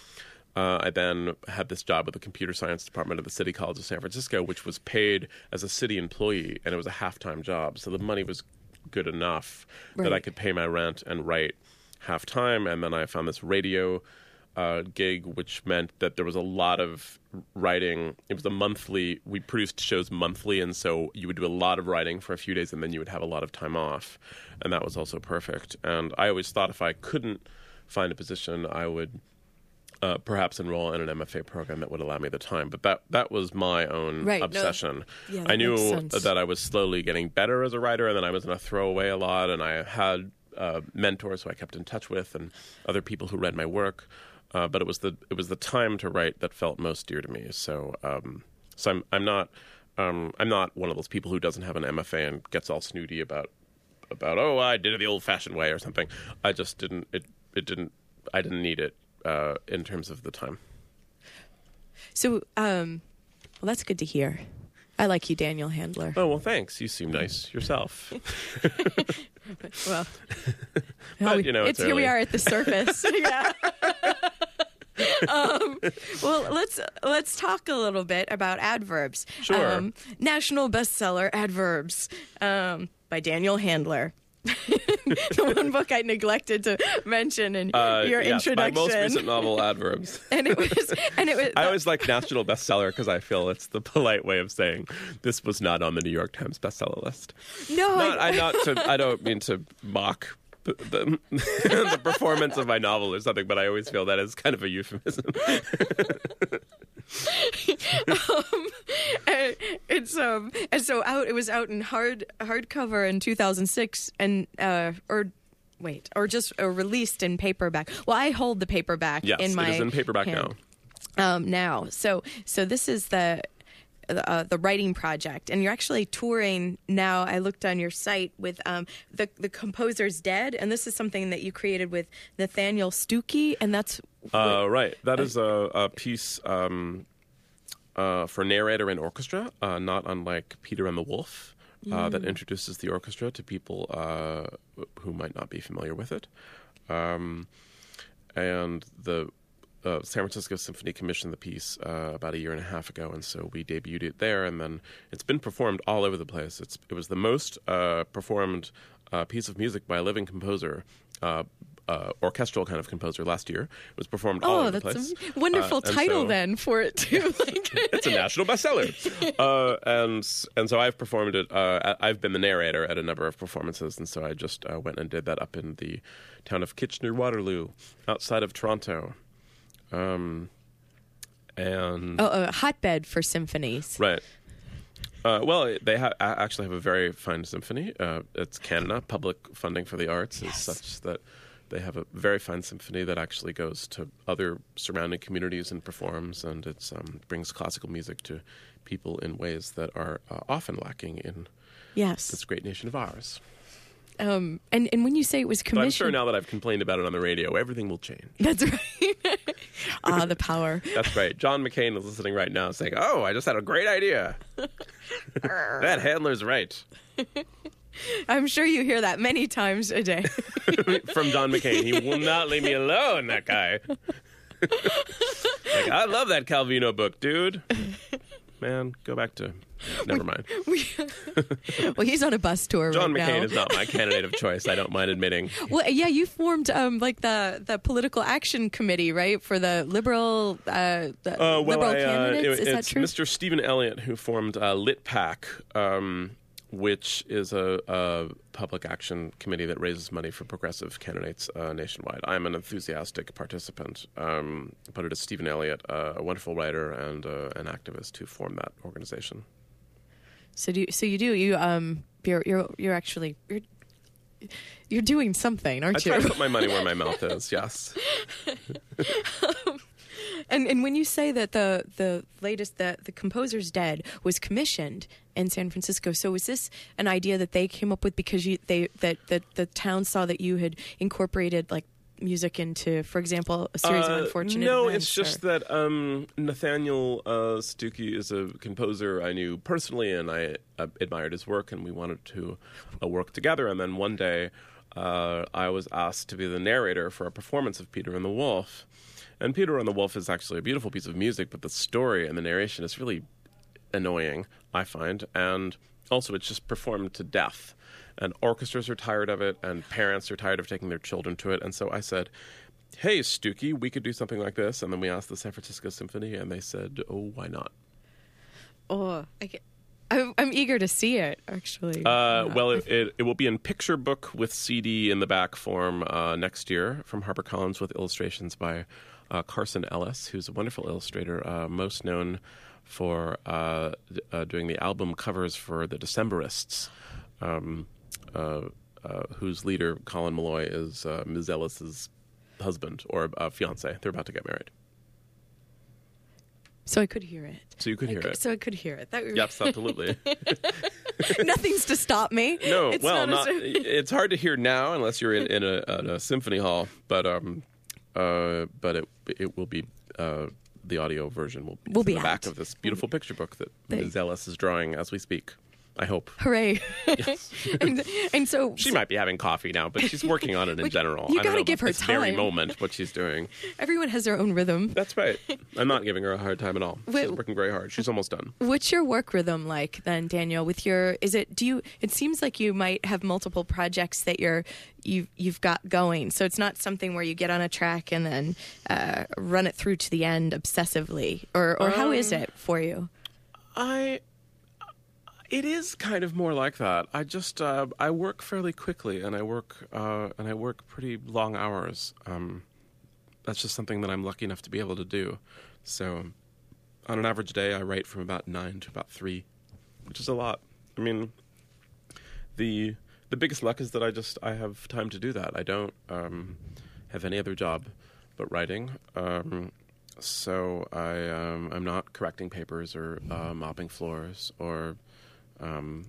Uh, I then had this job with the computer science department of the City College of San Francisco, which was paid as a city employee, and it was a half time job. So the money was good enough that I could pay my rent and write half time. And then I found this radio uh, gig, which meant that there was a lot of writing. It was a monthly. We produced shows monthly, and so you would do a lot of writing for a few days, and then you would have a lot of time off, and that was also perfect. And I always thought if I couldn't find a position, I would uh, perhaps enroll in an MFA program that would allow me the time. But that that was my own Right, no, obsession. yeah, I knew that I was slowly getting better as a writer, and then I was going to throw away a lot. And I had uh, mentors who I kept in touch with, and other people who read my work. Uh, but it was the it was the time to write that felt most dear to me. So um, so I'm I'm not um, I'm not one of those people who doesn't have an MFA and gets all snooty about about oh I did it the old fashioned way or something. I just didn't it it didn't I didn't need it uh, in terms of the time. So, um, well, that's good to hear. I like you, Daniel Handler. Oh well, thanks. You seem nice yourself. Well, But, you know, it's here we are at the surface. yeah. Um, well, let's let's talk a little bit about adverbs. Sure. Um, national bestseller adverbs um, by Daniel Handler. the one book I neglected to mention in Uh, your yes, introduction, my most recent novel, Adverbs. and it was and it was. I always like national bestseller because I feel it's the polite way of saying this was not on the New York Times bestseller list. no, Not, I, I not to. I don't mean to mock the, the, performance of my novel or something, but I always feel that is kind of a euphemism. and it's um and so out it was out in hard hardcover in 2006 and uh or wait or just uh, released in paperback. Well i hold the paperback Yes, in my it is in paperback hand, um now. So so this is the uh, the writing project and you're actually touring now i looked on your site with um the the composer's dead and this is something that you created with nathaniel stookey and that's. Uh, right, that is a, a piece um, uh, for narrator and orchestra, uh, not unlike Peter and the Wolf, uh, that introduces the orchestra to people uh, who might not be familiar with it. Um, and the uh, San Francisco Symphony commissioned the piece uh, about a year and a half ago, and so we debuted it there. And then it's been performed all over the place. It's it was the most uh, performed uh, piece of music by a living composer. Uh, uh, orchestral kind of composer last year. It was performed all oh over the that's place. a wonderful title so- then for it too it's a national bestseller. Uh, and and so I've performed it. Uh, I've been the narrator at a number of performances, and so I just uh, went and did that up in the town of Kitchener Waterloo, outside of Toronto. Um, and oh, a hotbed for symphonies. right. Uh, well, they ha- actually have a very fine symphony. Uh, it's Canada. Public funding for the arts is such that they have a very fine symphony that actually goes to other surrounding communities and performs, and it um, brings classical music to people in ways that are uh, often lacking in Yes. this great nation of ours. Um, and and when you say it was But I'm commissioned, sure now that I've complained about it on the radio, everything will change. that's right. ah, the power. That's right. John McCain is listening right now, saying, "Oh, I just had a great idea. that handler's right." I'm sure you hear that many times a day. from John McCain. He will not leave me alone, that guy. like, I love that Calvino book, dude. Man, go back to. Never mind. well, he's on a bus tour right? John right McCain now. is not my candidate of choice. I don't mind admitting. Well, yeah, you formed um, like the the political action committee, right, for the liberal uh, the Uh, well, liberal I, uh, candidates. it- is that true? Mr. Stephen Elliott who formed uh, LitPAC, um, which is a, a public action committee that raises money for progressive candidates uh, nationwide. I'm an enthusiastic participant, um, but it is Stephen Elliott, uh, a wonderful writer and uh, an activist, who formed that organization. So do so you do you um you're you're you're actually you're you're doing something, I aren't try to you? put my money where my mouth is. Yes. And and when you say that the the latest the the composer's dead was commissioned in San Francisco, so was this an idea that they came up with because you they that that the town saw that you had incorporated like music into, for example, a series Uh, of unfortunate no, events? it's just or- that um, Nathaniel uh, Stookey is a composer I knew personally, and I uh, admired his work, and we wanted to uh, work together. And then one day, uh, I was asked to be the narrator for a performance of Peter and the Wolf. And Peter and the Wolf is actually a beautiful piece of music, but the story and the narration is really annoying, I find. And also, it's just performed to death. And orchestras are tired of it, and parents are tired of taking their children to it. And so I said, "Hey, Stookey, we could do something like this." And then we asked the San Francisco Symphony, and they said, "Oh, why not?" Oh, I get, I'm, I'm eager to see it. Actually, Uh, well, it, it, it will be in picture book with CD in the back form uh, next year from HarperCollins with illustrations by uh, Carson Ellis, who's a wonderful illustrator, uh, most known for uh, uh, doing the album covers for the Decemberists, um, whose leader, Colin Meloy, is uh, Ms. Ellis's husband or uh, fiance. They're about to get married. so I could hear it. So you could I hear could- it. So I could hear it. That Yes, absolutely. nothing's to stop me. No, It's well, not not, it's hard to hear now unless you're in, in, a, in a symphony hall. But um, uh, but it it will be uh, the audio version will be, Will be the back of this beautiful picture book that Ms. Ellis is drawing as we speak. I hope Hooray! and, and so she might be having coffee now, but she's working on it in general. you don't gotta give her this very time. moment what she's doing. everyone has their own rhythm. That's right. I'm not giving her a hard time at all. Wait- She's working very hard. She's almost done. What's your work rhythm like then, Daniel? With your is it do you it seems like you might have multiple projects that you're you've you've got going. So it's not something where you get on a track and then uh, run it through to the end obsessively. Or or how is Um, it for you? I it is kind of more like that. I just uh, I work fairly quickly, and I work uh, and I work pretty long hours. Um, that's just something that I'm lucky enough to be able to do. So, on an average day, I write from about nine to about three, which is a lot. I mean, the the biggest luck is that I just I have time to do that. I don't um, have any other job but writing. Um, so I um, I'm not correcting papers or uh, mopping floors or um,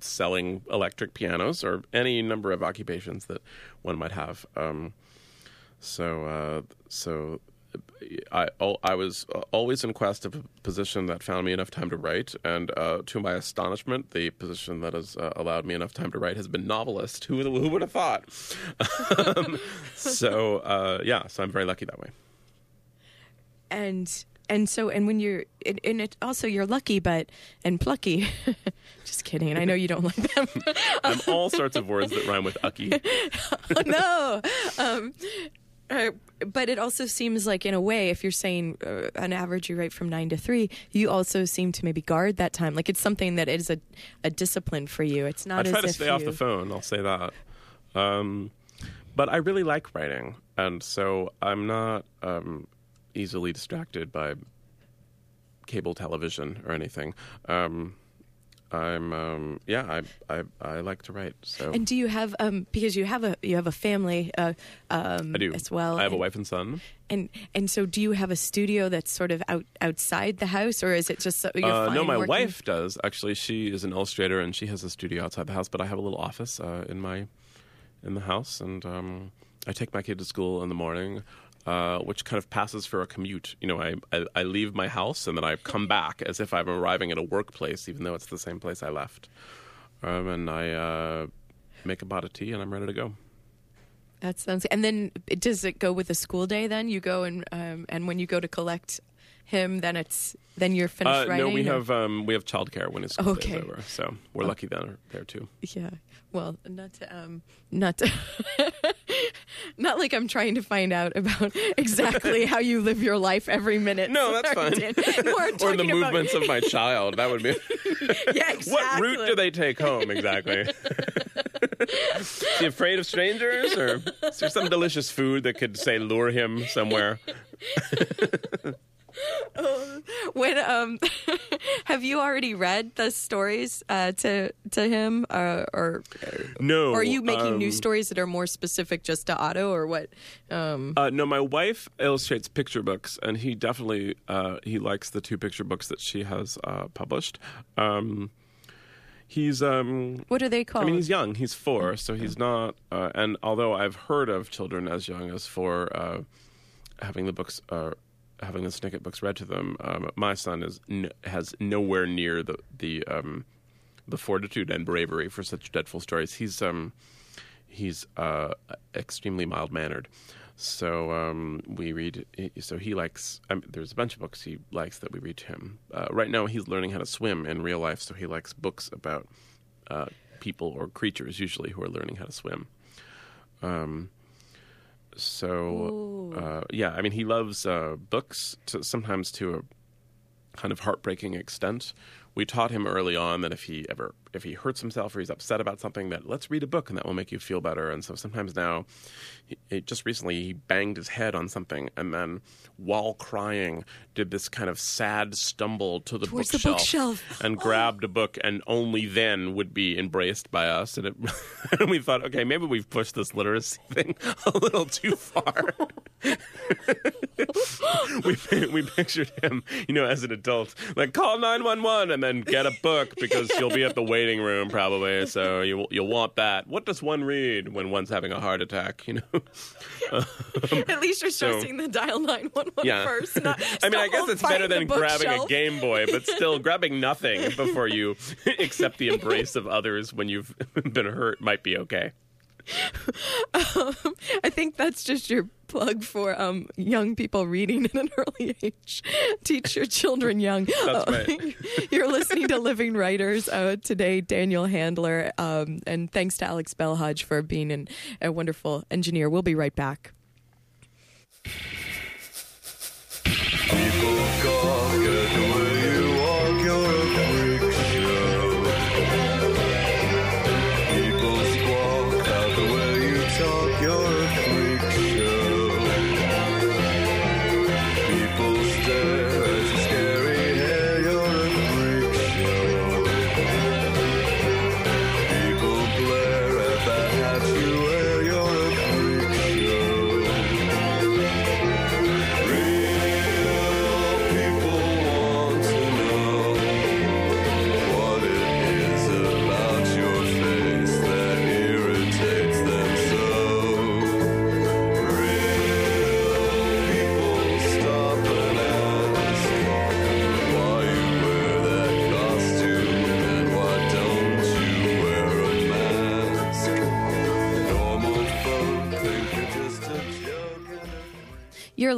selling electric pianos or any number of occupations that one might have. Um, so uh, so I I was uh, always in quest of a position that found me enough time to write, and uh, to my astonishment, the position that has uh, allowed me enough time to write has been novelist. Who who would have thought? um, so uh, yeah, so I'm very lucky that way. And and so and when you're and, and it also you're lucky but and plucky. Just kidding. I know you don't like them. I'm all sorts of words that rhyme with ucky. oh, no. Um, uh, but it also seems like, in a way, if you're saying uh, an average you write from nine to three, you also seem to maybe guard that time. Like it's something that is a, a discipline for you. It's not as I try to stay off the phone. I'll say that. Um, but I really like writing, and so I'm not um, easily distracted by cable television or anything. Um, I'm um, yeah, I, I I like to write. So And do you have um because you have a you have a family uh, um I do as well? I have a wife and son. and and so do you have a studio that's sort of out outside the house, or is it just so you're Uh, no, my working- wife does actually. She is an illustrator, and she has a studio outside the house. But I have a little office uh, in my in the house, and um, I take my kid to school in the morning, uh, which kind of passes for a commute. You know, I, I I leave my house and then I come back as if I'm arriving at a workplace, even though it's the same place I left. Um, and I uh, make a pot of tea, and I'm ready to go. That sounds. And then does it go with the school day? Then you go and um, and when you go to collect him, then it's then you're finished Uh, writing. no, we or- have um, we have childcare when his school Okay. is over, so we're lucky there there too. Yeah. Well, not to um, not to, not like I'm trying to find out about exactly how you live your life every minute. No, that's fine. Or the talking about- movements of my child. That would be. Yeah, exactly. What route do they take home exactly? is he afraid of strangers, or is there some delicious food that could say lure him somewhere? When um, have you already read the stories uh, to to him, uh, or No. or are you making new um, stories that are more specific just to Otto, or what? Um, Uh, no, my wife illustrates picture books, and he definitely uh, he likes the two picture books that she has uh, published. Um, he's um, what are they called? I mean, he's young. He's four, so he's not. Uh, and although I've heard of children as young as four uh, having the books, uh, having the Snicket books read to them, um, my son is n- has nowhere near the the um, the fortitude and bravery for such dreadful stories. He's um, he's uh, extremely mild mannered. So um, we read. So he likes. Mean, there's a bunch of books he likes that we read to him. Uh, right now, he's learning how to swim in real life, so he likes books about uh, people or creatures, usually who are learning how to swim. Um, so uh, yeah, I mean, he loves uh, books to, sometimes to a kind of heartbreaking extent. We taught him early on that if he ever if he hurts himself or he's upset about something, that let's read a book and that will make you feel better. And so sometimes now, he, just recently he banged his head on something and then while crying did this kind of sad stumble to the Towards the bookshelf, bookshelf. and oh. grabbed a book and only then would be embraced by us. And, it, and we thought, okay, maybe we've pushed this literacy thing a little too far. we we pictured him, you know, as an adult, like call nine one one and then get a book because you'll be at the waiting room probably, so you you'll want that. What does one read when one's having a heart attack? You know, At least you're So- stressing the dial 911 yeah. first. Not I mean, I guess it's better than grabbing a. Game Boy, but still grabbing nothing before you accept the embrace of others when you've been hurt might be okay. I think that's just your plug for um, young people reading at an early age. Teach your children young. That's Uh, right. You're listening to Living Writers uh, today, Daniel Handler, um, and thanks to Alex Belhaj for being an, a wonderful engineer. We'll be right back. People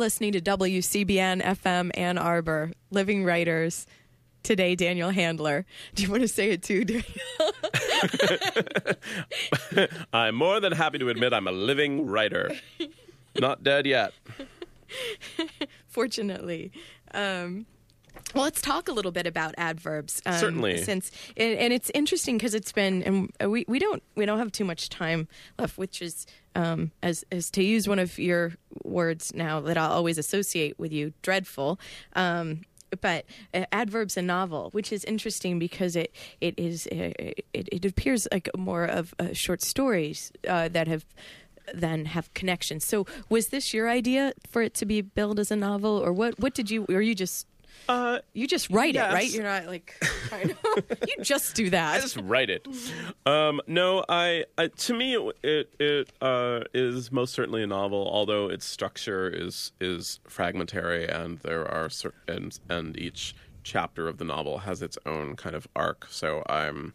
listening to WCBN FM Ann Arbor, Living Writers. Today, Daniel Handler. Do you want to say it too, Daniel? I'm more than happy to admit I'm a living writer. Not dead yet. Fortunately. Um, well, let's talk a little bit about adverbs. Um, Certainly. since and, and it's interesting because it's been and we, we don't we don't have too much time left, which is um, as as to use one of your words now that I'll always associate with you, dreadful. Um, but uh, adverbs a novel, which is interesting because it it is uh, it, it appears like more of uh, short stories uh, that have then have connections. So was this your idea for it to be billed as a novel, or what? What did you? Or you just Uh, you just write Yes. it, right? You're not like trying to, you just do that. I just write it. Um, no, I, I to me it it, it uh, is most certainly a novel, although its structure is is fragmentary, and there are cer- and and each chapter of the novel has its own kind of arc. So I'm.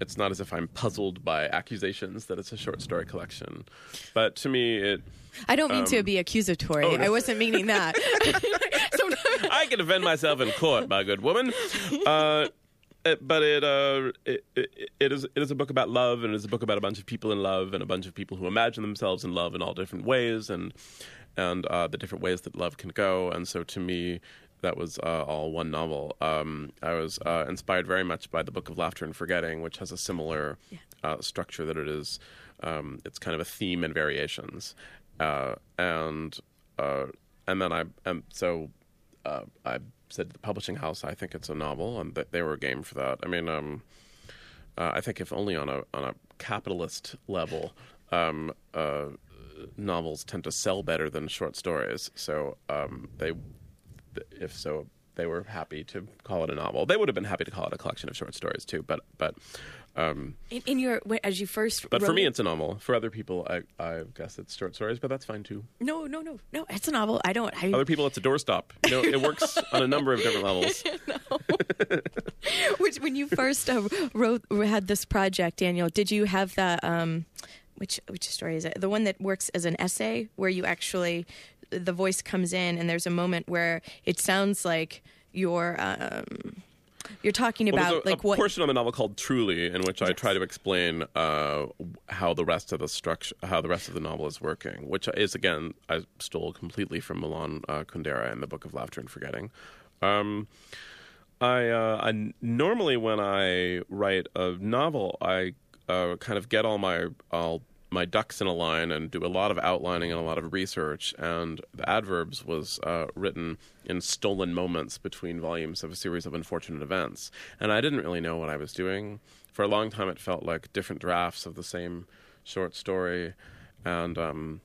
It's not as if I'm puzzled by accusations that it's a short story collection, but to me, it I don't mean to be accusatory. um, oh, no. I wasn't meaning that. Sometimes- I can defend myself in court, my good woman. Uh, it- but it, uh, it, it it is it is a book about love, and it is a book about a bunch of people in love, and a bunch of people who imagine themselves in love in all different ways, and and uh, the different ways that love can go. And so, to me, that was uh, all one novel. Um, I was uh, inspired very much by the Book of Laughter and Forgetting, which has a similar uh, structure that it is. Um, it's kind of a theme and variations, uh, and uh, and then I and so uh, I said to the publishing house, I think it's a novel, and they were game for that. I mean, um, uh, I think if only on a on a capitalist level, um, uh, novels tend to sell better than short stories. So um, they, if so, they were happy to call it a novel. They would have been happy to call it a collection of short stories too. But but um, in, in your as you first, but for me, it- it's a novel. For other people, I I guess it's short stories, but that's fine too. no, no, no, no. It's a novel. I don't. I, Other people, it's a doorstop. You know, it works on a number of different levels. Which, when you first uh, wrote had this project, Daniel, did you have the um, which which story is it? The one that works as an essay, where you actually the voice comes in, and there's a moment where it sounds like you're um, you're talking about there's a, like a what portion of the novel called Truly, in which I try to explain uh, how the rest of the structure, how the rest of the novel is working, which is again I stole completely from Milan uh, Kundera in the Book of Laughter and Forgetting. Um, I, uh, I normally when I write a novel, I uh, kind of get all my all my ducks in a line and do a lot of outlining and a lot of research. And the adverbs was uh, written in stolen moments between volumes of a series of unfortunate events, and I didn't really know what I was doing. For a long time, it felt like different drafts of the same short story, and um,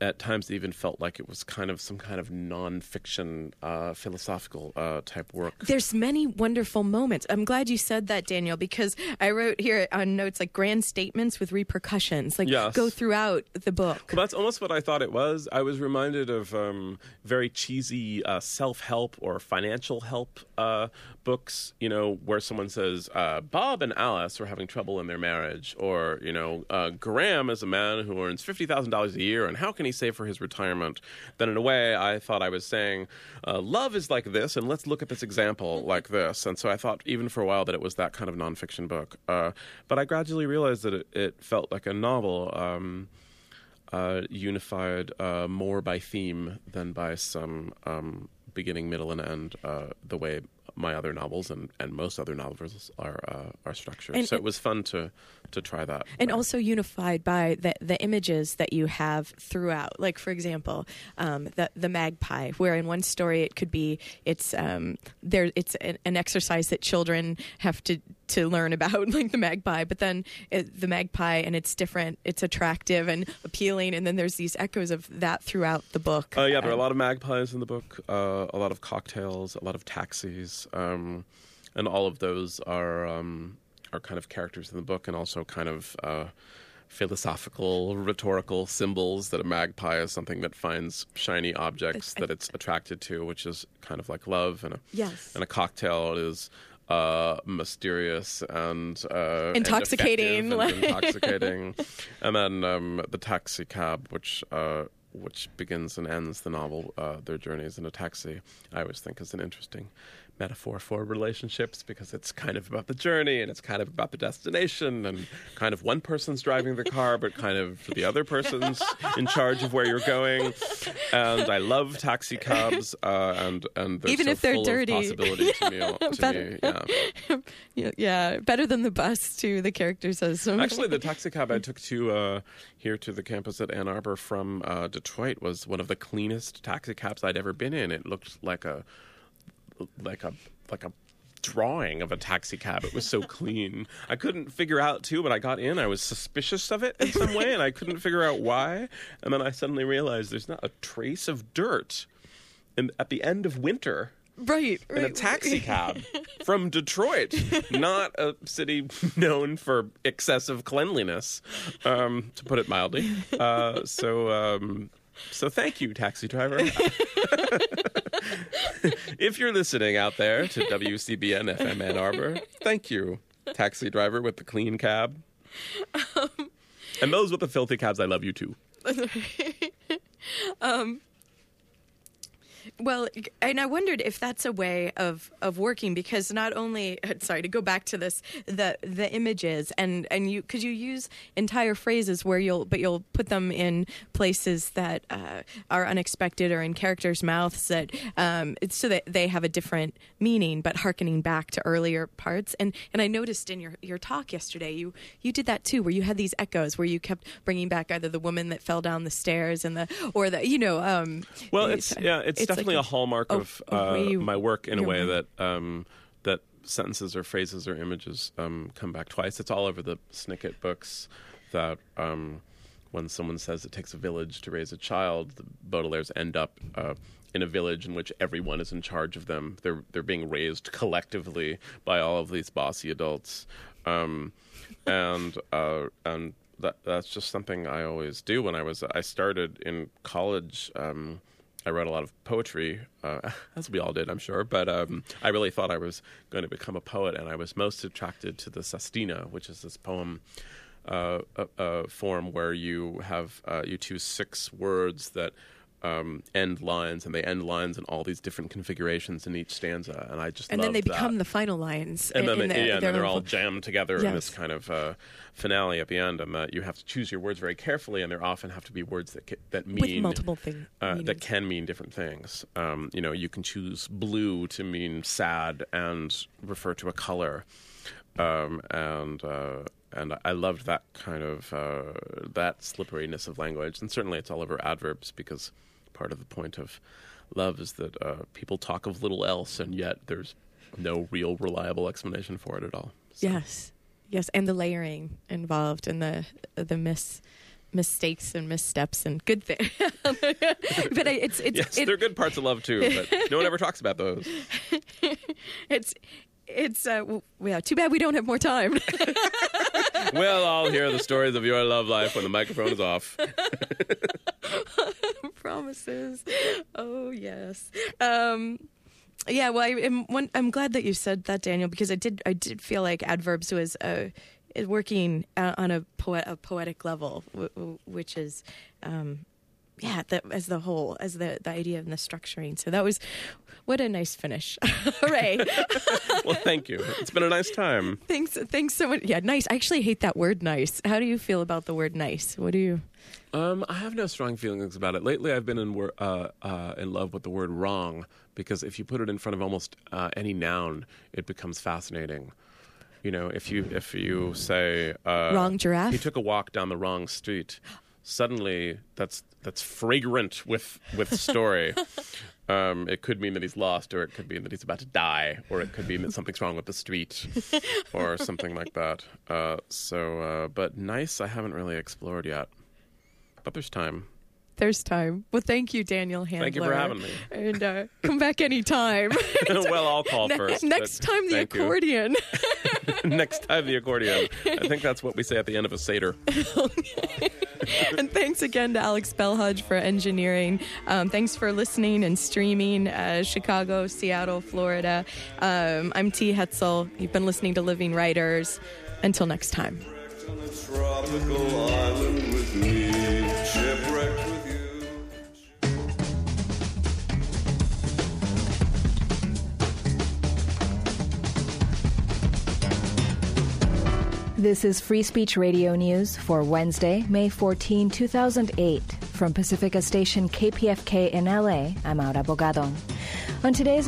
at times it even felt like it was kind of some kind of nonfiction, uh, philosophical uh, type work. There's many wonderful moments. I'm glad you said that, Daniel, because I wrote here on notes like grand statements with repercussions, like Yes. go throughout the book. Well, that's almost what I thought it was. I was reminded of um, very cheesy uh, self help or financial help uh, books, you know, where someone says, uh, Bob and Alice are having trouble in their marriage, or, you know, uh, Graham is a man who earns $50,000 a year, and how can he save for his retirement? Then, in a way, I thought I was saying, uh, love is like this, and let's look at this example like this. And so I thought, even for a while, that it was that kind of nonfiction book. Uh, but I gradually realized that it, it felt like a novel. Um, uh, unified uh, more by theme than by some um, beginning, middle, and end, uh, the way my other novels and, and most other novels are uh, are structured. And- so it was fun to to try that. and Uh, also unified by the the images that you have throughout. Like for example, um, the the magpie, where in one story it could be it's um, there it's an, an exercise that children have to to learn about, like the magpie. But then it, the magpie and it's different, it's attractive and appealing, and then there's these echoes of that throughout the book. Uh, yeah, there are a lot of magpies in the book, uh, a lot of cocktails, a lot of taxis, um, and all of those are um, are kind of characters in the book, and also kind of uh, philosophical, rhetorical symbols that a magpie is something that finds shiny objects that it's attracted to, which is kind of like love, and a, Yes. and a cocktail is. Uh, mysterious and uh, Intoxicating, effective like- and intoxicating, and then um, the taxi cab, which uh, which begins and ends the novel, uh, their journeys in a taxi. I always think is an interesting metaphor for relationships because it's kind of about the journey and it's kind of about the destination and kind of one person's driving the car, but kind of the other person's in charge of where you're going. And I love taxi cabs, uh, and and they're Even so if they're dirty. possibility to me. To Better. me yeah. yeah, yeah, better than the bus too. The character says so. Actually, the taxi cab I took to uh, here to the campus at Ann Arbor from uh, Detroit was one of the cleanest taxi cabs I'd ever been in. It looked like a like a like a drawing of a taxi cab. It was so clean. I couldn't figure out too, but I got in. I was suspicious of it in some way, and I couldn't figure out why. And then I suddenly realized there's not a trace of dirt in, at the end of winter right, in a right. taxi cab from Detroit, not a city known for excessive cleanliness, um, to put it mildly. Uh, so, um, so thank you, taxi driver. if you're listening out there to WCBN FM Ann Arbor, thank you, taxi driver with the clean cab. Um, and those with the filthy cabs, I love you too. Um, Well, and I wondered if that's a way of of working because not only sorry to go back to this the the images and and you because you use entire phrases where you'll but you'll put them in places that uh, are unexpected or in characters' mouths that um, it's so that they have a different meaning but harkening back to earlier parts. And and I noticed in your your talk yesterday you you did that too where you had these echoes where you kept bringing back either the woman that fell down the stairs and the or the you know um Well, it's yeah, it's, like definitely a, hallmark a- of a uh, my work in a way that um, that sentences or phrases or images um, come back twice. It's all over the Snicket books that um, when someone says it takes a village to raise a child, the Baudelaire's end up. Uh, in a village in which everyone is in charge of them, they're they're being raised collectively by all of these bossy adults, um, and uh, and that that's just something I always do. When I was I started in college. Um, I wrote a lot of poetry, uh, as we all did, I'm sure. But um, I really thought I was going to become a poet, and I was most attracted to the Sestina, which is this poem uh, form where you have uh, you choose six words that um, end lines, and they end lines in all these different configurations in each stanza, and I just and then they that. become the final lines. and then in they, the, yeah, and then they're all jammed together in this kind of uh, finale at the end, and that you have to choose your words very carefully, and there often have to be words that ca- that mean with multiple things. uh, that can mean different things. Um, you know, you can choose blue to mean sad and refer to a color, um, and uh, and I loved that kind of uh, that slipperiness of language, and certainly it's all over adverbs because part of the point of love is that uh, people talk of little else, and yet there's no real reliable explanation for it at all. So- Yes, yes, and the layering involved and the the miss mistakes and missteps and good things. but it's it's Yes, it- there are good parts of love too, but no one ever talks about those. it's it's uh, w- yeah. Too bad we don't have more time. Well, I'll hear the stories of your love life when the microphone is off. Promises. Oh yes. Um, yeah. Well, I am. One, I'm glad that you said that, Daniel, because I did. I did feel like adverbs was uh, working uh, on a, poet, a poetic level, which is. Um, yeah, the, as the whole, as the, the idea and the structuring. So that was, what a nice finish. Hooray. Well, thank you. It's been a nice time. thanks, thanks so much. Yeah, nice. I actually hate that word nice. How do you feel about the word nice? What do you, Um, I have no strong feelings about it. Lately, I've been in wor- uh, uh, in love with the word wrong because if you put it in front of almost uh, any noun, it becomes fascinating. You know, if you if you say uh, Wrong giraffe? he took a walk down the wrong street. Suddenly, that's that's fragrant with with story. Um, it could mean that he's lost, or it could mean that he's about to die, or it could mean that something's wrong with the street, or something like that. Uh, so, uh, but nice, I haven't really explored yet. But there's time. There's time. Well, thank you, Daniel Handler. Thank you for having me. And uh, come back anytime. well, I'll call Ne- first. Next time, the accordion. Next time, the accordion. I think that's what we say at the end of a Seder. and thanks again to Alex Belhudge for engineering. Um, thanks for listening and streaming. Uh, Chicago, Seattle, Florida. Um, I'm T. Hetzel. You've been listening to Living Writers. Until next time. This is Free Speech Radio News for Wednesday, May 14, 2008. From Pacifica Station KPFK in LA, I'm Aura Bogado. On today's